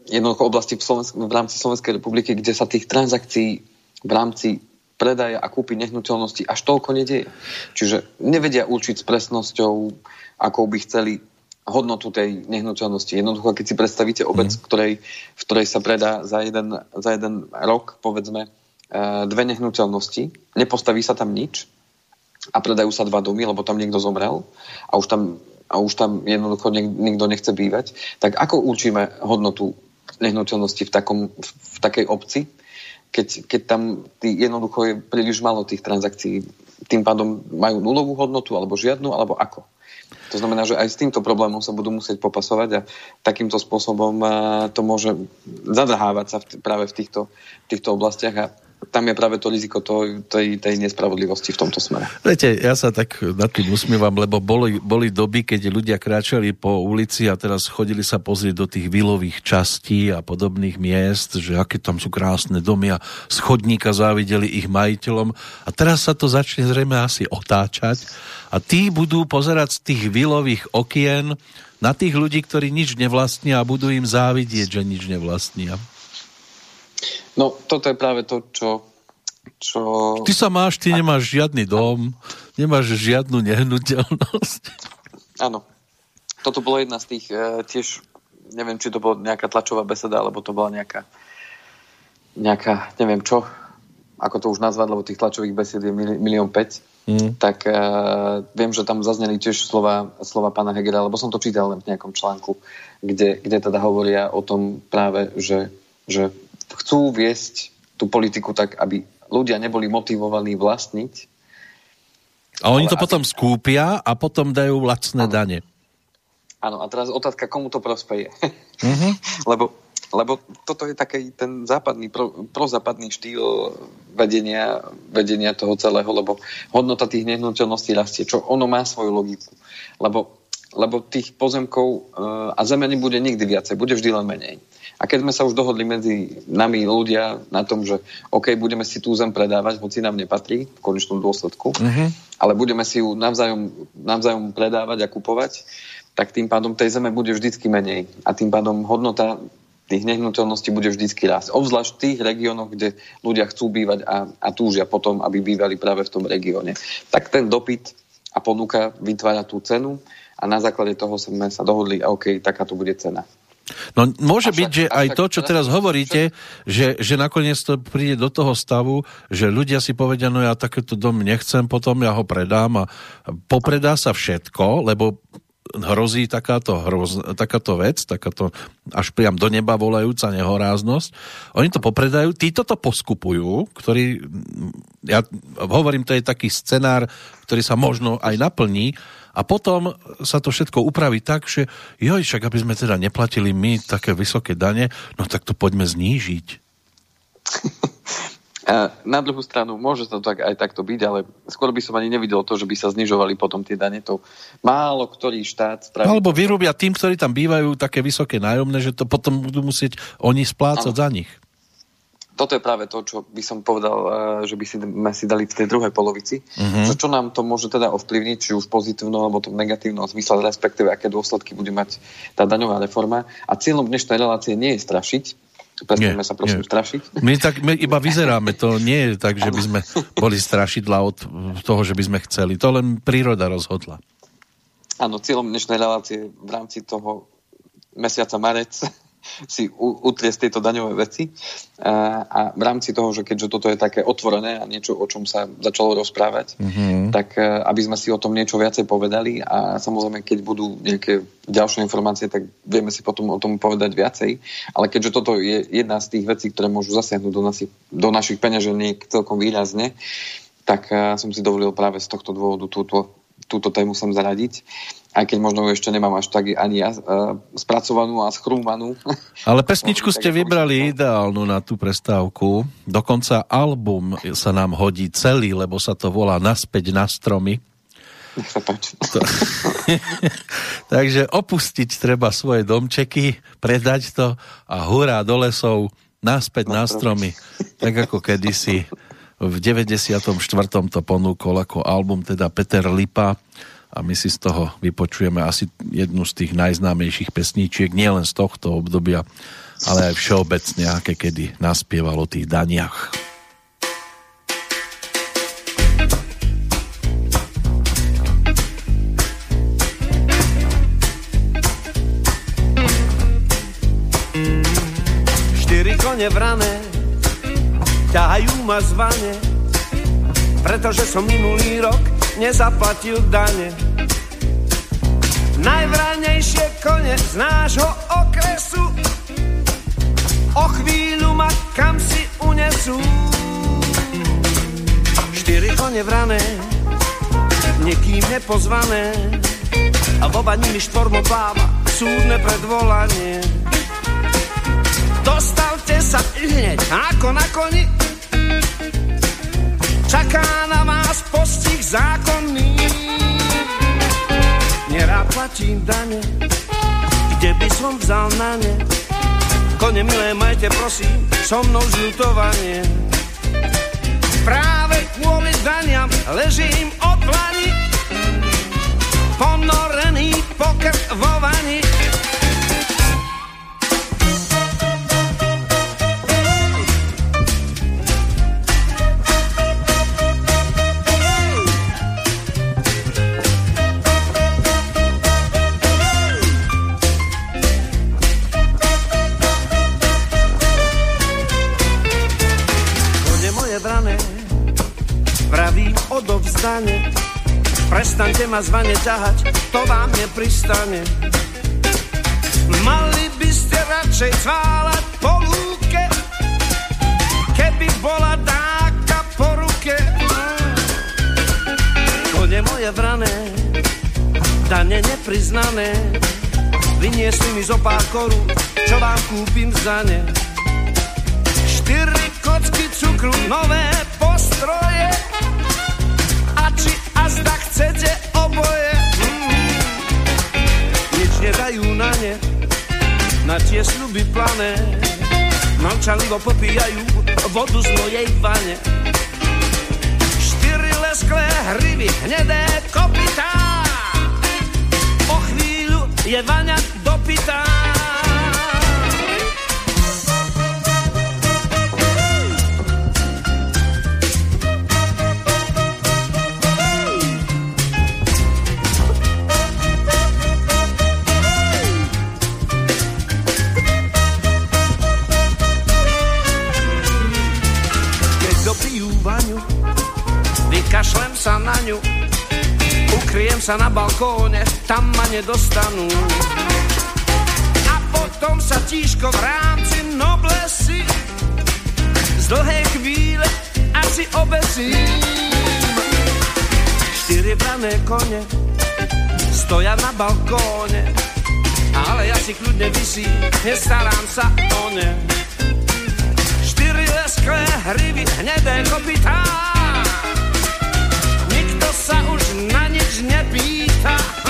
jednoducho oblasti v, Slovensk- v rámci Slovenskej republiky, kde sa tých transakcií v rámci predaja a kúpy nehnuteľnosti až toľko nedieje. Čiže nevedia určiť s presnosťou, ako by chceli hodnotu tej nehnuteľnosti. Jednoducho, keď si predstavíte obec, mm. ktorej, v ktorej sa predá za jeden, za jeden rok, povedzme, e, dve nehnuteľnosti, nepostaví sa tam nič a predajú sa dva domy, lebo tam niekto zomrel a už tam, a už tam jednoducho nikto nechce bývať, tak ako určíme hodnotu nehnuteľnosti v, takom, v, v takej obci, keď, keď tam tý, jednoducho je príliš málo tých transakcií. Tým pádom majú nulovú hodnotu, alebo žiadnu, alebo ako? To znamená, že aj s týmto problémom sa budú musieť popasovať a takýmto spôsobom to môže zadrhávať sa v, práve v týchto, týchto oblastiach a tam je práve to riziko to, tej, tej nespravodlivosti v tomto smere. Viete, ja sa tak nad tým usmievam, lebo boli, boli doby, keď ľudia kráčali po ulici a teraz chodili sa pozrieť do tých vilových častí a podobných miest, že aké tam sú krásne domy a schodníka závideli ich majiteľom. A teraz sa to začne zrejme asi otáčať a tí budú pozerať z tých vilových okien na tých ľudí, ktorí nič nevlastnia a budú im závidieť, že nič nevlastnia. No, toto je práve to, čo... čo... Ty sa máš, ty nemáš žiadny dom, nemáš žiadnu nehnuteľnosť. Áno. Toto bolo jedna z tých e, tiež, neviem, či to bola nejaká tlačová beseda, alebo to bola nejaká, nejaká, neviem čo, ako to už nazvať, lebo tých tlačových besed je milión 5, mm. tak e, viem, že tam zazneli tiež slova, slova pána Hegera, lebo som to čítal len v nejakom článku, kde, kde teda hovoria o tom práve, že, že chcú viesť tú politiku tak, aby ľudia neboli motivovaní vlastniť. A oni to potom skúpia a potom dajú lacné ano. dane. Áno, a teraz otázka, komu to prospeje. Uh-huh. lebo, lebo toto je taký ten západný, pro, prozápadný štýl vedenia, vedenia toho celého, lebo hodnota tých nehnuteľností rastie, čo ono má svoju logiku. Lebo, lebo tých pozemkov uh, a zeme nebude nikdy viacej, bude vždy len menej. A keď sme sa už dohodli medzi nami ľudia na tom, že OK, budeme si tú zem predávať, hoci nám nepatrí v konečnom dôsledku, uh-huh. ale budeme si ju navzájom, navzájom predávať a kupovať, tak tým pádom tej zeme bude vždycky menej. A tým pádom hodnota tých nehnuteľností bude vždycky rásť. Obzvlášť v tých regiónoch, kde ľudia chcú bývať a, a túžia potom, aby bývali práve v tom regióne. Tak ten dopyt a ponuka vytvára tú cenu a na základe toho sme sa dohodli, a OK, taká to bude cena. No môže však, byť, že aj to, čo teraz hovoríte, že, že nakoniec to príde do toho stavu, že ľudia si povedia, no ja takéto dom nechcem, potom ja ho predám a popredá sa všetko, lebo hrozí takáto, hroz, takáto vec, takáto až priam do neba volajúca nehoráznosť. Oni to popredajú, títo to poskupujú, ktorí, ja hovorím, to je taký scenár, ktorý sa možno aj naplní, a potom sa to všetko upraví tak, že joj, však aby sme teda neplatili my také vysoké dane, no tak to poďme znížiť. Na druhú stranu môže to tak aj takto byť, ale skôr by som ani nevidel to, že by sa znižovali potom tie dane. To málo ktorý štát spraví. Alebo vyrobia tým, ktorí tam bývajú, také vysoké nájomné, že to potom budú musieť oni splácať ano. za nich toto je práve to, čo by som povedal, eh, že by si, si dali v tej druhej polovici. Uh-huh. Čo, čo nám to môže teda ovplyvniť, či už pozitívno alebo to v negatívnom zmysle, respektíve aké dôsledky bude mať tá daňová reforma. A cieľom dnešnej relácie nie je strašiť, Prestaňme sa prosím nie. strašiť. My, tak, my iba vyzeráme, to nie je tak, že by sme boli strašidla od toho, že by sme chceli. To len príroda rozhodla. Áno, cieľom dnešnej relácie v rámci toho mesiaca marec si utriesť tieto daňové veci. A, a v rámci toho, že keďže toto je také otvorené a niečo, o čom sa začalo rozprávať, mm-hmm. tak e, aby sme si o tom niečo viacej povedali a samozrejme, keď budú nejaké ďalšie informácie, tak vieme si potom o tom povedať viacej. Ale keďže toto je jedna z tých vecí, ktoré môžu zasiahnuť do, nasi, do našich peňaženiek celkom výrazne, tak e, som si dovolil práve z tohto dôvodu túto, túto tému sem zaradiť aj keď možno ešte nemám až tak ani ja uh, spracovanú a schrúmanú. Ale pesničku ste vybrali ideálnu na tú prestávku. Dokonca album sa nám hodí celý, lebo sa to volá Naspäť na stromy. Nech sa páči. To... Takže opustiť treba svoje domčeky, predať to a hurá do lesov, naspäť na stromy. Tak ako kedysi v 94. to ponúkol ako album teda Peter Lipa a my si z toho vypočujeme asi jednu z tých najznámejších pesníčiek, nielen z tohto obdobia, ale aj všeobecne, aké kedy naspieval o tých daniach. Štyri kone vrané ťahajú ma zvane, pretože som minulý rok nezaplatil dane. Najvranejšie kone z nášho okresu o chvíľu ma kam si unesú. Štyri kone vrané, niekým nepozvané a v oba nimi štormopláva súdne predvolanie. Dostavte sa hneď ako na koni, čaká na vás postih zákonný. Nerád platím dane, kde by som vzal na ne Kone milé, majte prosím so mnou zľutovanie. Práve kvôli daniam ležím od dlani, ponorený pokrk vo Prestaňte ma zvane ťahať, to vám nepristane. Mali by ste radšej cválať po lúke, keby bola dáka po ruke. Kone moje vrané, dane nepriznané, vyniesli mi zo pár koru, čo vám kúpim za ne. Štyri kocky cukru, nové postroje, nedajú na ne, na tie sľuby plané. Mlčalivo popíjajú vodu z mojej vane. Štyri lesklé hryby, hnedé kopytá. Po chvíľu je vaňa dopytá. Sa na balkóne, tam ma nedostanú. A potom sa tížko v rámci noblesy z dlhej chvíle asi obesím. Štyri brané kone stoja na balkóne, ale ja si kľudne vysím, nestarám sa o ne. Štyri lesklé hryby, hnedé kopytá, sa už na nič nepýta.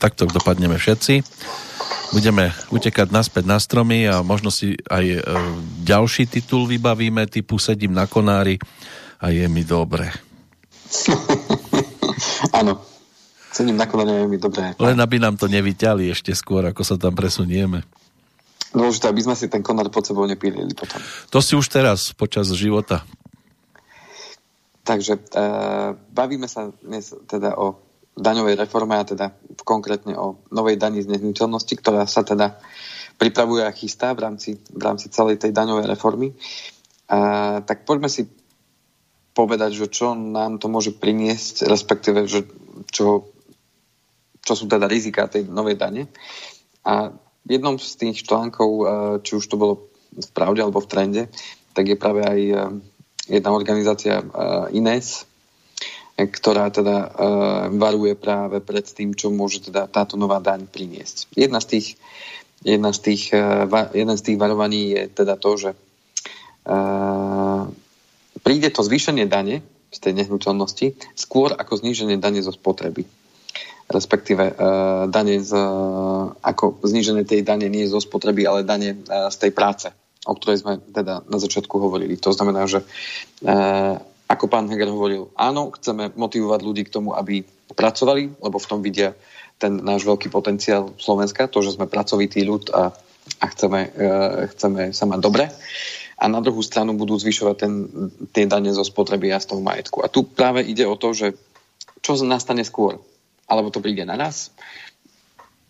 Takto dopadneme všetci. Budeme utekať naspäť na stromy a možno si aj e, ďalší titul vybavíme, typu Sedím na konári a je mi dobre. Áno, sedím na konári a je mi dobre. Len aby nám to nevyťali ešte skôr, ako sa tam presunieme. Dôležité, aby sme si ten konár pod sebou nepílili potom. To si už teraz, počas života. Takže e, bavíme sa dnes teda o daňovej reforme a teda konkrétne o novej daní z nehnuteľnosti, ktorá sa teda pripravuje a chystá v rámci, v rámci celej tej daňovej reformy. A, tak poďme si povedať, že čo nám to môže priniesť, respektíve, že čo, čo sú teda rizika tej novej dane. A v jednom z tých článkov, e, či už to bolo v pravde alebo v trende, tak je práve aj e, jedna organizácia INES, ktorá teda varuje práve pred tým, čo môže teda táto nová daň priniesť. Jedna z tých, jedna z tých, jeden z tých varovaní je teda to, že príde to zvýšenie dane z tej nehnuteľnosti skôr ako zníženie dane zo spotreby. Respektíve uh, dane z, ako zníženie tej dane nie zo spotreby, ale dane uh, z tej práce, o ktorej sme teda na začiatku hovorili. To znamená, že uh, ako pán Heger hovoril, áno, chceme motivovať ľudí k tomu, aby pracovali, lebo v tom vidia ten náš veľký potenciál Slovenska, to, že sme pracovitý ľud a, a chceme, uh, chceme sa mať dobre. A na druhú stranu budú zvyšovať ten, tie dane zo spotreby a z toho majetku. A tu práve ide o to, že čo nastane skôr. Alebo to príde na nás,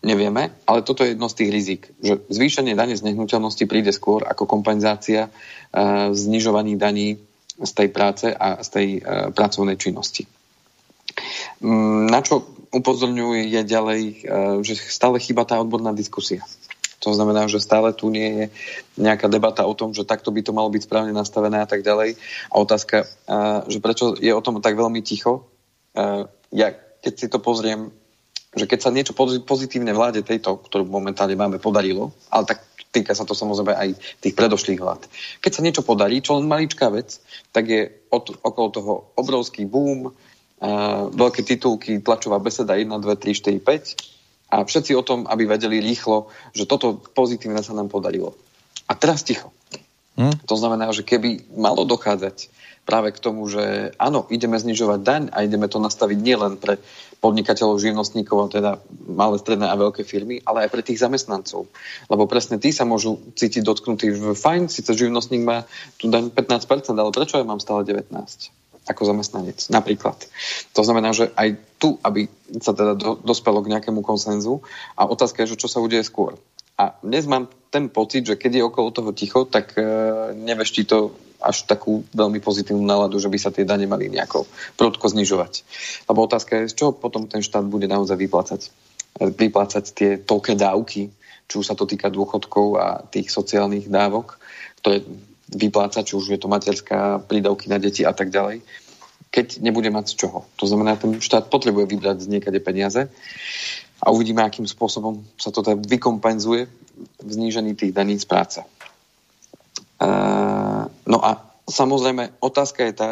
nevieme, ale toto je jedno z tých rizik, že zvýšenie dane z nehnuteľnosti príde skôr ako kompenzácia uh, znižovaní daní z tej práce a z tej uh, pracovnej činnosti. Um, na čo upozorňuje ďalej, uh, že stále chýba tá odborná diskusia. To znamená, že stále tu nie je nejaká debata o tom, že takto by to malo byť správne nastavené a tak ďalej. A otázka, že prečo je o tom tak veľmi ticho. Ja, keď si to pozriem, že keď sa niečo pozitívne vláde tejto, ktorú momentálne máme, podarilo, ale tak týka sa to samozrejme aj tých predošlých vlád. Keď sa niečo podarí, čo len maličká vec, tak je od, okolo toho obrovský boom, uh, veľké titulky, tlačová beseda 1, 2, 3, 4, 5 a všetci o tom, aby vedeli rýchlo, že toto pozitívne sa nám podarilo. A teraz ticho. Hm? To znamená, že keby malo dochádzať práve k tomu, že áno, ideme znižovať daň a ideme to nastaviť nielen pre podnikateľov, živnostníkov, teda malé, stredné a veľké firmy, ale aj pre tých zamestnancov. Lebo presne tí sa môžu cítiť dotknutí, fajn, síce živnostník má tu daň 15%, ale prečo ja mám stále 19%? ako zamestnanec, napríklad. To znamená, že aj tu, aby sa teda do, dospelo k nejakému konsenzu a otázka je, že čo sa udeje skôr. A dnes mám ten pocit, že keď je okolo toho ticho, tak e, neveští to až takú veľmi pozitívnu náladu, že by sa tie dane mali nejako prudko znižovať. Lebo otázka je, z čoho potom ten štát bude naozaj vyplácať. Vyplácať tie toľké dávky, či už sa to týka dôchodkov a tých sociálnych dávok, ktoré vyplácať, či už je to materská, prídavky na deti a tak ďalej, keď nebude mať z čoho. To znamená, ten štát potrebuje vybrať z niekade peniaze a uvidíme, akým spôsobom sa to teda vykompenzuje v znížení tých daní z práce. No a samozrejme, otázka je tá,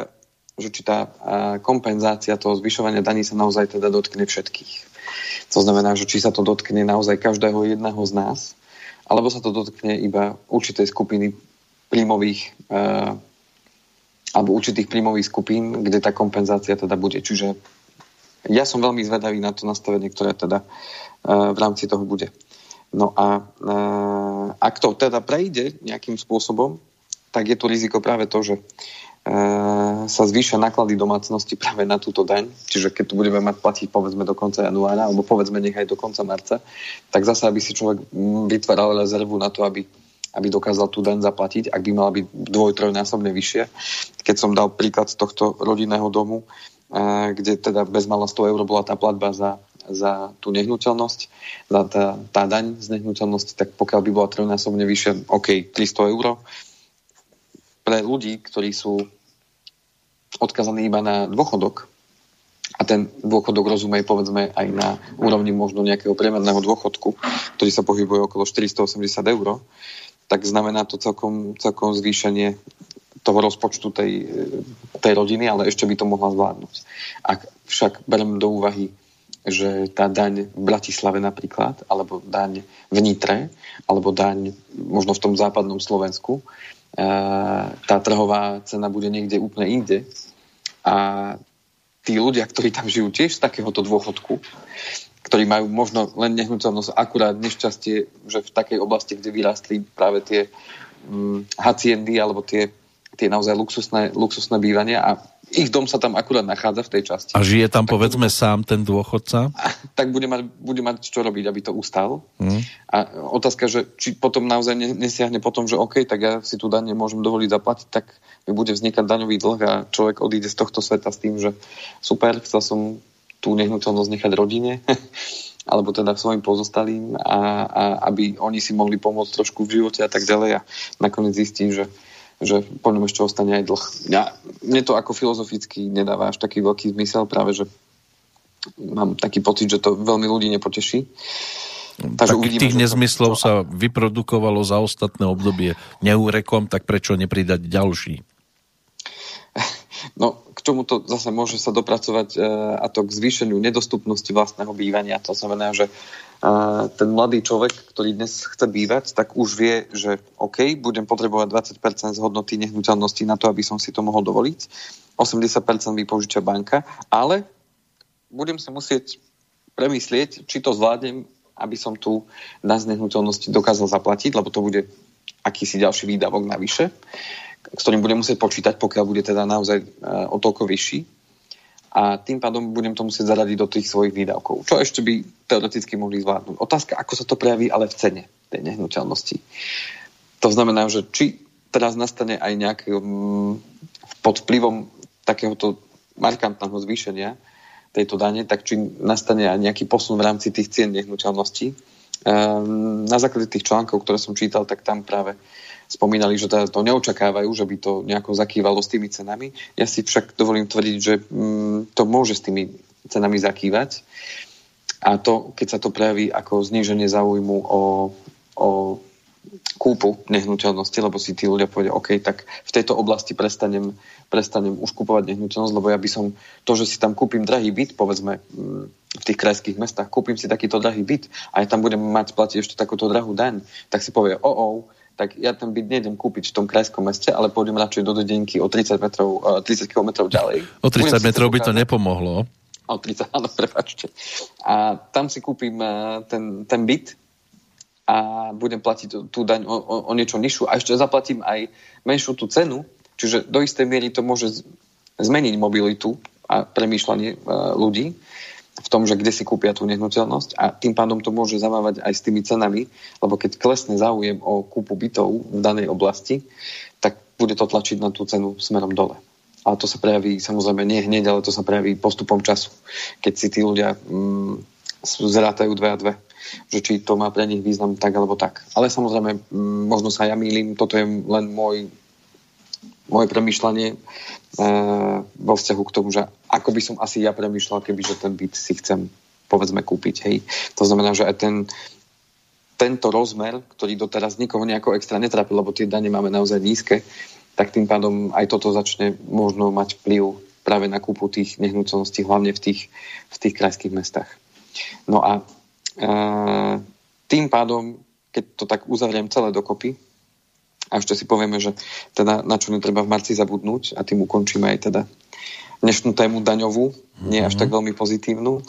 že či tá kompenzácia toho zvyšovania daní sa naozaj teda dotkne všetkých. To znamená, že či sa to dotkne naozaj každého jedného z nás, alebo sa to dotkne iba určitej skupiny príjmových alebo určitých príjmových skupín, kde tá kompenzácia teda bude. Čiže ja som veľmi zvedavý na to nastavenie, ktoré teda v rámci toho bude. No a uh, ak to teda prejde nejakým spôsobom, tak je tu riziko práve to, že uh, sa zvýšia náklady domácnosti práve na túto daň. Čiže keď tu budeme mať platiť povedzme do konca januára, alebo povedzme nech aj do konca marca, tak zase, aby si človek vytváral rezervu na to, aby aby dokázal tú daň zaplatiť, ak by mala byť dvoj, trojnásobne vyššie. Keď som dal príklad z tohto rodinného domu, eh, kde teda bez mala 100 eur bola tá platba za, za tú nehnuteľnosť, za tá, tá daň z nehnuteľnosti, tak pokiaľ by bola trojnásobne vyššia, OK, 300 eur. Pre ľudí, ktorí sú odkazaní iba na dôchodok, a ten dôchodok rozumej povedzme aj na úrovni možno nejakého priemerného dôchodku, ktorý sa pohybuje okolo 480 eur, tak znamená to celkom, celkom zvýšenie toho rozpočtu tej, tej rodiny, ale ešte by to mohla zvládnuť. Ak však berem do úvahy, že tá daň v Bratislave napríklad, alebo daň v Nitre, alebo daň možno v tom západnom Slovensku, tá trhová cena bude niekde úplne inde. A tí ľudia, ktorí tam žijú tiež z takéhoto dôchodku, ktorí majú možno len nehnuteľnosť, akurát nešťastie, že v takej oblasti, kde vyrástli práve tie um, haciendy alebo tie, tie naozaj luxusné, luxusné bývania a ich dom sa tam akurát nachádza v tej časti. A žije tam tak povedzme bude, sám ten dôchodca? A, tak bude mať, bude mať čo robiť, aby to ustal. Hmm. A otázka, že či potom naozaj nesiahne potom, že OK, tak ja si tu daň nemôžem dovoliť zaplatiť, tak mi bude vznikať daňový dlh a človek odíde z tohto sveta s tým, že super, chcel som tú nehnuteľnosť nechať rodine, alebo teda svojim pozostalým, a, a aby oni si mohli pomôcť trošku v živote a tak ďalej a nakoniec zistí, že že po ňom ešte ostane aj dlh. Ja, mne to ako filozoficky nedáva až taký veľký zmysel, práve že mám taký pocit, že to veľmi ľudí nepoteší. Takže uvidíme, tých nezmyslov to... sa vyprodukovalo za ostatné obdobie neúrekom, tak prečo nepridať ďalší? No, k čomu to zase môže sa dopracovať e, a to k zvýšeniu nedostupnosti vlastného bývania. To znamená, že ten mladý človek, ktorý dnes chce bývať, tak už vie, že OK, budem potrebovať 20% z hodnoty nehnuteľnosti na to, aby som si to mohol dovoliť. 80% vypožiča banka, ale budem sa musieť premyslieť, či to zvládnem, aby som tu na nehnuteľnosti dokázal zaplatiť, lebo to bude akýsi ďalší výdavok navyše, s ktorým budem musieť počítať, pokiaľ bude teda naozaj e, o toľko vyšší a tým pádom budem to musieť zaradiť do tých svojich výdavkov. Čo ešte by teoreticky mohli zvládnuť. Otázka, ako sa to prejaví ale v cene tej nehnuteľnosti. To znamená, že či teraz nastane aj nejaký um, pod vplyvom takéhoto markantného zvýšenia tejto dane, tak či nastane aj nejaký posun v rámci tých cien nehnuteľností. Um, na základe tých článkov, ktoré som čítal, tak tam práve spomínali, že teda to neočakávajú, že by to nejako zakývalo s tými cenami. Ja si však dovolím tvrdiť, že mm, to môže s tými cenami zakývať. A to, keď sa to prejaví ako zníženie záujmu o, o kúpu nehnuteľnosti, lebo si tí ľudia povedia, OK, tak v tejto oblasti prestanem, prestanem už kúpovať nehnuteľnosť, lebo ja by som to, že si tam kúpim drahý byt, povedzme mm, v tých krajských mestách, kúpim si takýto drahý byt a ja tam budem mať platiť ešte takúto drahú daň, tak si povie, o, oh, tak ja ten byt nejdem kúpiť v tom krajskom meste, ale pôjdem radšej do Dedenky o 30, metrov, 30 km ďalej. O 30 metrov by to nepomohlo. O 30, áno, prepačte. A tam si kúpim eh, ten, ten byt a budem platiť tú daň o, o, o niečo nižšiu a ešte zaplatím aj menšiu tú cenu, čiže do istej miery to môže zmeniť mobilitu a premýšľanie uh, ľudí v tom, že kde si kúpia tú nehnuteľnosť a tým pádom to môže zamávať aj s tými cenami, lebo keď klesne záujem o kúpu bytov v danej oblasti, tak bude to tlačiť na tú cenu smerom dole. Ale to sa prejaví samozrejme nie hneď, ale to sa prejaví postupom času, keď si tí ľudia mm, zrátajú dve a dve že či to má pre nich význam tak alebo tak. Ale samozrejme, mm, možno sa ja mýlim, toto je len môj moje premyšľanie e, vo vzťahu k tomu, že ako by som asi ja premyšľal, keby že ten byt si chcem povedzme kúpiť. Hej. To znamená, že aj ten, tento rozmer, ktorý doteraz nikoho nejako extra netrapil, lebo tie dane máme naozaj nízke, tak tým pádom aj toto začne možno mať vplyv práve na kúpu tých nehnuteľností, hlavne v tých, v tých krajských mestách. No a e, tým pádom, keď to tak uzavriem celé dokopy, a ešte si povieme, že teda na čo netreba v marci zabudnúť a tým ukončíme aj teda dnešnú tému daňovú, mm-hmm. nie až tak veľmi pozitívnu.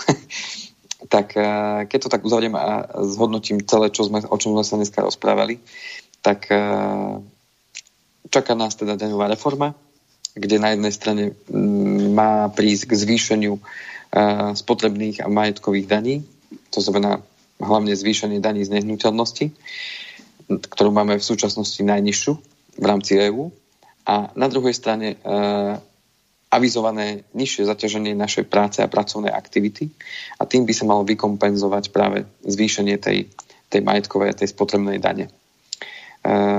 tak eh, keď to tak uzavriem a zhodnotím celé, čo sme, o čom sme sa dneska rozprávali, tak eh, čaká nás teda daňová reforma, kde na jednej strane mm, má prísť k zvýšeniu eh, spotrebných a majetkových daní, to znamená hlavne zvýšenie daní z nehnuteľnosti ktorú máme v súčasnosti najnižšiu v rámci EÚ a na druhej strane e, avizované nižšie zaťaženie našej práce a pracovnej aktivity. A tým by sa malo vykompenzovať práve zvýšenie tej, tej majetkovej a tej spotrebnej dane. E,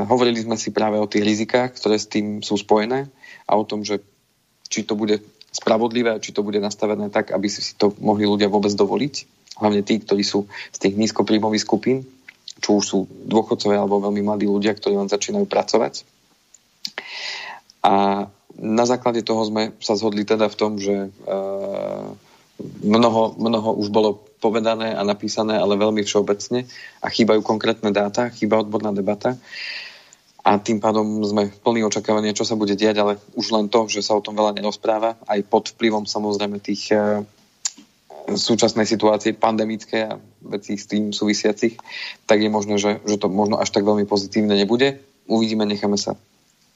hovorili sme si práve o tých rizikách, ktoré s tým sú spojené a o tom, že či to bude spravodlivé, či to bude nastavené tak, aby si to mohli ľudia vôbec dovoliť, hlavne tí, ktorí sú z tých nízkopríjmových skupín čo už sú dôchodcovia alebo veľmi mladí ľudia, ktorí len začínajú pracovať. A na základe toho sme sa zhodli teda v tom, že e, mnoho, mnoho už bolo povedané a napísané, ale veľmi všeobecne a chýbajú konkrétne dáta, chýba odborná debata a tým pádom sme plní očakávania, čo sa bude diať, ale už len to, že sa o tom veľa nerozpráva, aj pod vplyvom samozrejme tých e, súčasnej situácie pandemické a vecí s tým súvisiacich, tak je možné, že, že to možno až tak veľmi pozitívne nebude. Uvidíme, necháme sa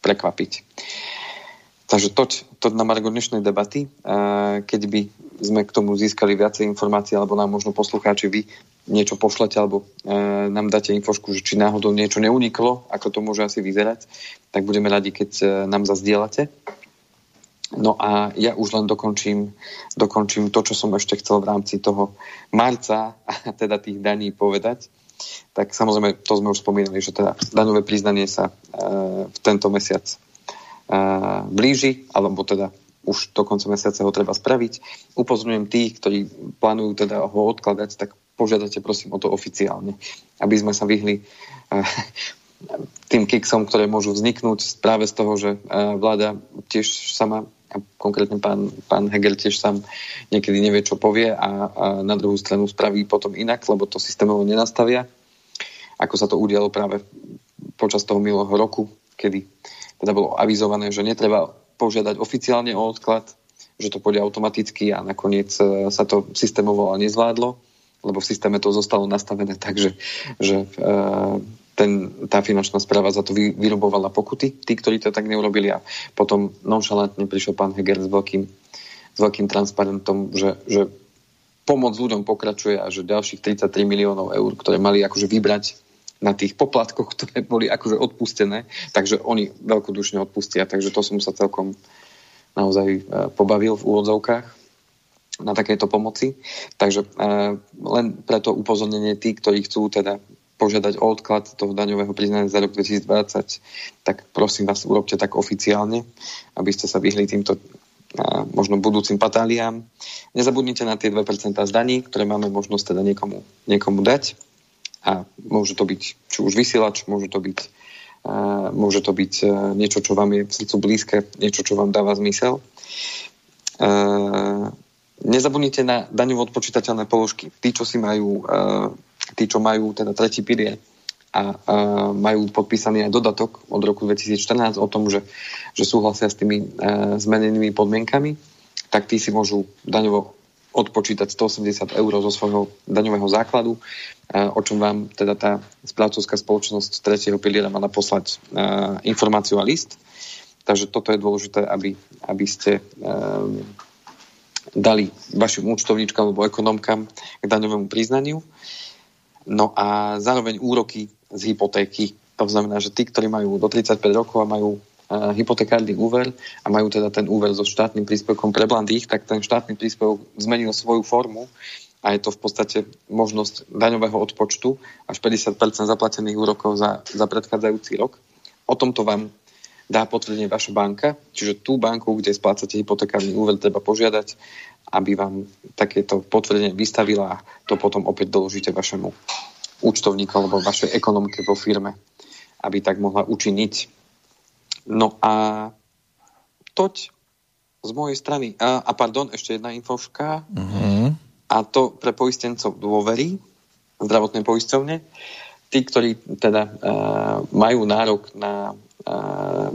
prekvapiť. Takže toť, to na margo dnešnej debaty, keď by sme k tomu získali viacej informácií, alebo nám možno poslucháči vy niečo pošlete, alebo nám dáte infošku, že či náhodou niečo neuniklo, ako to môže asi vyzerať, tak budeme radi, keď nám zazdielate. No a ja už len dokončím, dokončím to, čo som ešte chcel v rámci toho marca, teda tých daní povedať. Tak samozrejme, to sme už spomínali, že teda daňové priznanie sa e, v tento mesiac blíži, alebo teda už do konca mesiaca ho treba spraviť. Upozorňujem tých, ktorí plánujú teda ho odkladať, tak požiadate prosím o to oficiálne, aby sme sa vyhli tým kiksom, ktoré môžu vzniknúť práve z toho, že vláda tiež sama, a konkrétne pán, pán Hegel tiež sám niekedy nevie, čo povie a, a na druhú stranu spraví potom inak, lebo to systémovo nenastavia, ako sa to udialo práve počas toho milého roku, kedy teda bolo avizované, že netreba požiadať oficiálne o odklad, že to pôjde automaticky a nakoniec e, sa to systémovo nezvládlo, lebo v systéme to zostalo nastavené tak, že, že e, ten, tá finančná správa za to vy, vyrobovala pokuty, tí, ktorí to tak neurobili a potom nonšalantne prišiel pán Heger s veľkým, s veľkým transparentom, že, že pomoc ľuďom pokračuje a že ďalších 33 miliónov eur, ktoré mali akože vybrať na tých poplatkoch, ktoré boli akože odpustené, takže oni veľkodušne odpustia, takže to som sa celkom naozaj e, pobavil v úvodzovkách na takéto pomoci. Takže e, len preto upozornenie tí, ktorí chcú teda požiadať o odklad toho daňového priznania za rok 2020, tak prosím vás, urobte tak oficiálne, aby ste sa vyhli týmto a možno budúcim patáliám. Nezabudnite na tie 2% zdaní, ktoré máme možnosť teda niekomu, niekomu dať a môže to byť či už vysielač, môže to byť, uh, môže to byť niečo, čo vám je v srdcu blízke, niečo, čo vám dáva zmysel. Uh, nezabudnite na daňovo odpočítateľné položky. Tí, čo si majú, uh, tí, čo majú teda tretí pilier a uh, majú podpísaný aj dodatok od roku 2014 o tom, že, že súhlasia s tými uh, zmenenými podmienkami, tak tí si môžu daňovo odpočítať 180 eur zo svojho daňového základu, o čom vám teda tá správcovská spoločnosť tretieho piliera mala poslať informáciu a list. Takže toto je dôležité, aby, aby ste um, dali vašim účtovníčkam alebo ekonomkám k daňovému priznaniu. No a zároveň úroky z hypotéky. To znamená, že tí, ktorí majú do 35 rokov a majú hypotekárny úver a majú teda ten úver so štátnym príspevkom pre blandých, tak ten štátny príspevok zmenil svoju formu a je to v podstate možnosť daňového odpočtu až 50% zaplatených úrokov za, za predchádzajúci rok. O tomto vám dá potvrdenie vaša banka, čiže tú banku, kde splácate hypotekárny úver, treba požiadať, aby vám takéto potvrdenie vystavila a to potom opäť doložíte vašemu účtovníku alebo vašej ekonomke vo firme, aby tak mohla učiniť No a toť z mojej strany. A, a pardon, ešte jedna infoška. Uh-huh. A to pre poistencov dôvery, zdravotnej poisťovne. Tí, ktorí teda uh, majú nárok na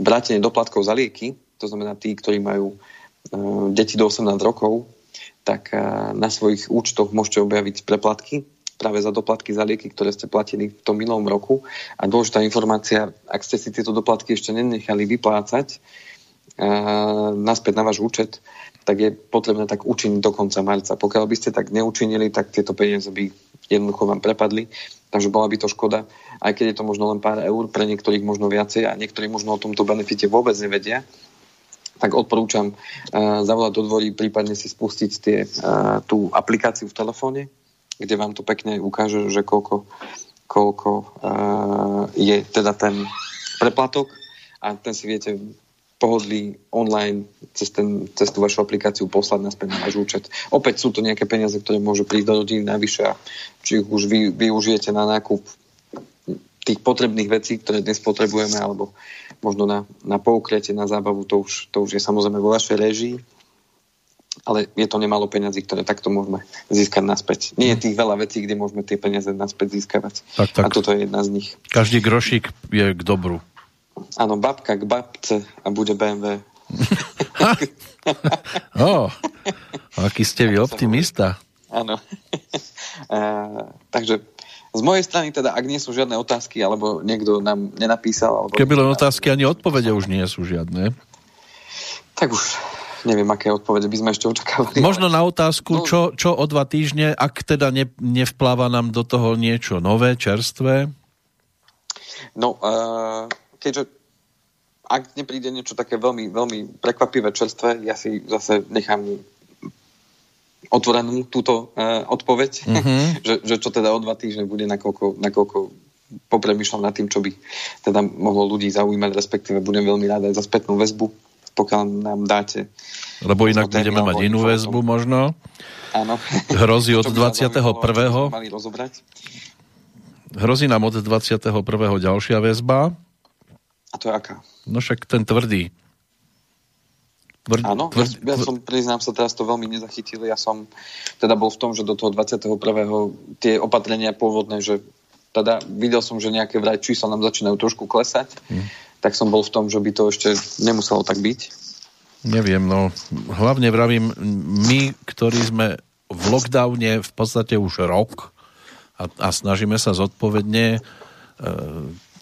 vrátenie doplatkov za lieky, to znamená tí, ktorí majú uh, deti do 18 rokov, tak uh, na svojich účtoch môžete objaviť preplatky práve za doplatky za lieky, ktoré ste platili v tom minulom roku. A dôležitá informácia, ak ste si tieto doplatky ešte nenechali vyplácať naspäť na váš účet, tak je potrebné tak učiniť do konca marca. Pokiaľ by ste tak neučinili, tak tieto peniaze by jednoducho vám prepadli. Takže bola by to škoda, aj keď je to možno len pár eur, pre niektorých možno viacej a niektorí možno o tomto benefite vôbec nevedia, tak odporúčam uh, zavolať do dvorí, prípadne si spustiť tie, uh, tú aplikáciu v telefóne, kde vám to pekne ukáže, že koľko, koľko uh, je teda ten preplatok a ten si viete pohodlí online cez, ten, cez tú vašu aplikáciu poslať naspäť na váš účet. Opäť sú to nejaké peniaze, ktoré môžu prísť do rodiny navyše a či ich už vy, využijete na nákup tých potrebných vecí, ktoré dnes potrebujeme, alebo možno na, na poukretie, na zábavu, to už, to už je samozrejme vo vašej režii ale je to nemalo peňazí, ktoré takto môžeme získať naspäť. Nie je tých veľa vecí, kde môžeme tie peniaze naspäť získavať. Tak, tak. A toto je jedna z nich. Každý grošík je k dobru. Áno, babka k babce a bude BMW. oh, aký ste vy optimista. Áno. takže z mojej strany teda, ak nie sú žiadne otázky, alebo niekto nám nenapísal... Alebo Keby len otázky, ani odpovede už nie sú žiadne. Tak už neviem, aké odpovede by sme ešte očakávali. Možno na otázku, no, čo, čo o dva týždne, ak teda ne, nevpláva nám do toho niečo nové, čerstvé? No, uh, keďže ak nepríde niečo také veľmi, veľmi prekvapivé, čerstvé, ja si zase nechám otvorenú túto uh, odpoveď, mm-hmm. že, že čo teda o dva týždne bude, nakoľko, nakoľko popremýšľam nad tým, čo by teda mohlo ľudí zaujímať, respektíve budem veľmi rád aj za spätnú väzbu, pokiaľ nám dáte. Lebo inak budeme mať inú väzbu možno. Áno. Hrozí od 21. Mali rozobrať. Hrozí nám od 21. ďalšia väzba. A to je aká? No však ten tvrdý. Tvr, Áno, tvr, ja, ja som, priznám sa, teraz to veľmi nezachytil. Ja som teda bol v tom, že do toho 21. tie opatrenia pôvodné, že teda videl som, že nejaké vraj čísla nám začínajú trošku klesať, hmm. tak som bol v tom, že by to ešte nemuselo tak byť. Neviem, no hlavne vravím, my, ktorí sme v lockdowne v podstate už rok a, a snažíme sa zodpovedne e,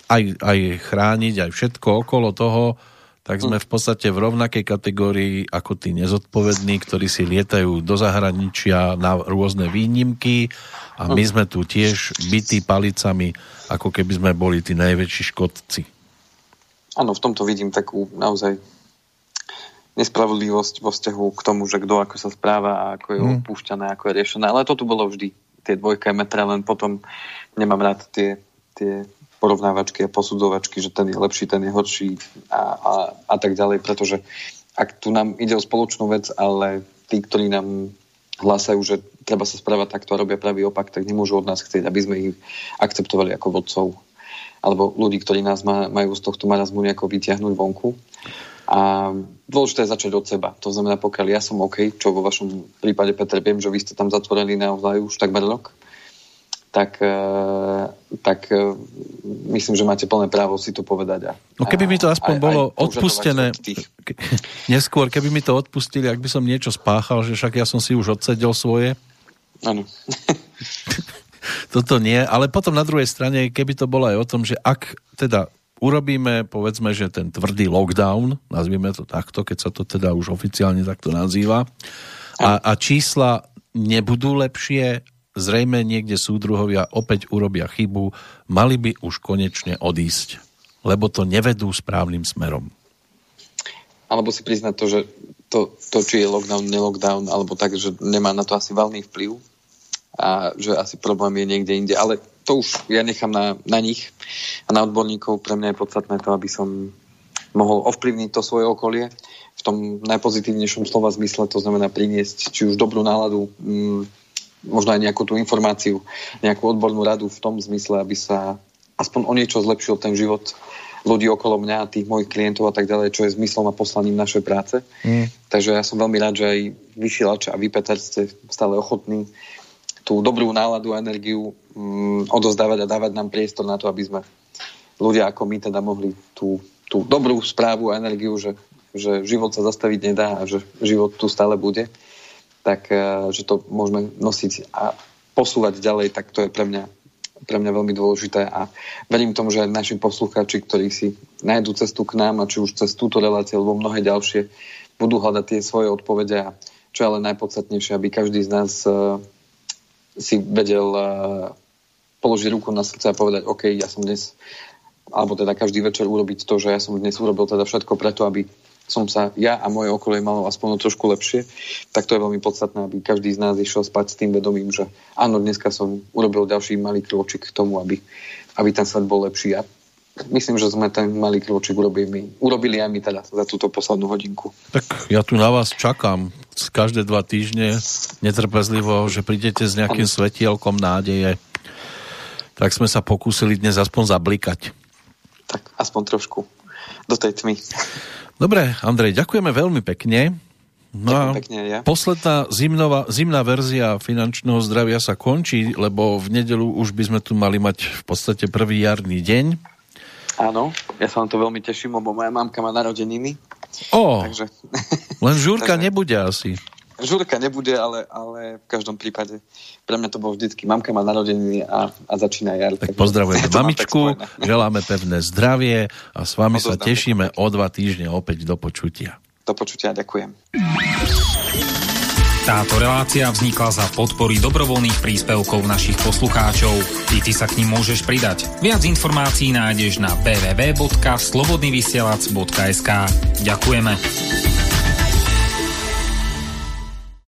aj, aj chrániť, aj všetko okolo toho, tak sme v podstate v rovnakej kategórii ako tí nezodpovední, ktorí si lietajú do zahraničia na rôzne výnimky a my sme tu tiež bytí palicami, ako keby sme boli tí najväčší škodci. Áno, v tomto vidím takú naozaj nespravodlivosť vo vzťahu k tomu, že kto ako sa správa a ako je hmm. opúšťané, ako je riešené. Ale to tu bolo vždy. Tie dvojka metra, len potom nemám rád tie, tie porovnávačky a posudzovačky, že ten je lepší, ten je horší a, a, a tak ďalej, pretože ak tu nám ide o spoločnú vec, ale tí, ktorí nám hlásajú, že treba sa správať takto a robia pravý opak, tak nemôžu od nás chcieť, aby sme ich akceptovali ako vodcov alebo ľudí, ktorí nás majú z tohto marazmu nejako vyťahnuť vonku. A dôležité je začať od seba. To znamená, pokiaľ ja som OK, čo vo vašom prípade, Peter, viem, že vy ste tam zatvorení naozaj už takmer rok, tak, e, tak e, myslím, že máte plné právo si to povedať. A, no keby mi to aspoň aj, bolo aj odpustené, ke, neskôr, keby mi to odpustili, ak by som niečo spáchal, že však ja som si už odsedel svoje. Áno. Toto nie, ale potom na druhej strane, keby to bolo aj o tom, že ak teda urobíme, povedzme, že ten tvrdý lockdown, nazvime to takto, keď sa to teda už oficiálne takto nazýva, a, a čísla nebudú lepšie, zrejme niekde súdruhovia opäť urobia chybu, mali by už konečne odísť, lebo to nevedú správnym smerom. Alebo si priznať to, že to, to či je lockdown, nelockdown, alebo tak, že nemá na to asi veľmi vplyv a že asi problém je niekde inde. Ale to už ja nechám na, na nich a na odborníkov. Pre mňa je podstatné to, aby som mohol ovplyvniť to svoje okolie v tom najpozitívnejšom slova zmysle, to znamená priniesť či už dobrú náladu, mm, možno aj nejakú tú informáciu, nejakú odbornú radu v tom zmysle, aby sa aspoň o niečo zlepšil ten život ľudí okolo mňa, tých mojich klientov a tak ďalej, čo je zmyslom a poslaním našej práce. Mm. Takže ja som veľmi rád, že aj vysielač a vy, Peter, ste stále ochotní tú dobrú náladu a energiu mm, odozdávať a dávať nám priestor na to, aby sme ľudia ako my teda mohli tú, tú dobrú správu a energiu, že, že život sa zastaviť nedá a že život tu stále bude tak eh, že to môžeme nosiť a posúvať ďalej, tak to je pre mňa, pre mňa veľmi dôležité. A verím tomu, že naši poslucháči, ktorí si nájdú cestu k nám a či už cez túto reláciu alebo mnohé ďalšie, budú hľadať tie svoje odpovede a čo je ale najpodstatnejšie, aby každý z nás uh, si vedel uh, položiť ruku na srdce a povedať, OK, ja som dnes alebo teda každý večer urobiť to, že ja som dnes urobil teda všetko preto, aby som sa ja a moje okolie malo aspoň trošku lepšie, tak to je veľmi podstatné, aby každý z nás išiel spať s tým vedomím, že áno, dneska som urobil ďalší malý krôčik k tomu, aby, aby ten svet bol lepší. A myslím, že sme ten malý krôčik urobili, urobili aj my teda za túto poslednú hodinku. Tak ja tu na vás čakám každé dva týždne netrpezlivo, že prídete s nejakým svetielkom nádeje. Tak sme sa pokúsili dnes aspoň zablikať. Tak aspoň trošku do tej tmy. Dobre, Andrej, ďakujeme veľmi pekne. No a pekne, ja. posledná zimnová, zimná verzia finančného zdravia sa končí, lebo v nedelu už by sme tu mali mať v podstate prvý jarný deň. Áno, ja sa na to veľmi teším, lebo moja mamka má narodeniny. Ó, Takže... len Žúrka Takže... nebude asi. Žurka nebude, ale, ale v každom prípade pre mňa to bolo vždycky. Mamka má narodeniny a, a začína jar. Tak pozdravujeme mamičku, želáme pevné zdravie a s vami sa tešíme o dva týždne opäť do počutia. Do počutia, ďakujem. Táto relácia vznikla za podpory dobrovoľných príspevkov našich poslucháčov. I ty sa k ním môžeš pridať. Viac informácií nájdeš na www.slobodnyvysielac.sk Ďakujeme.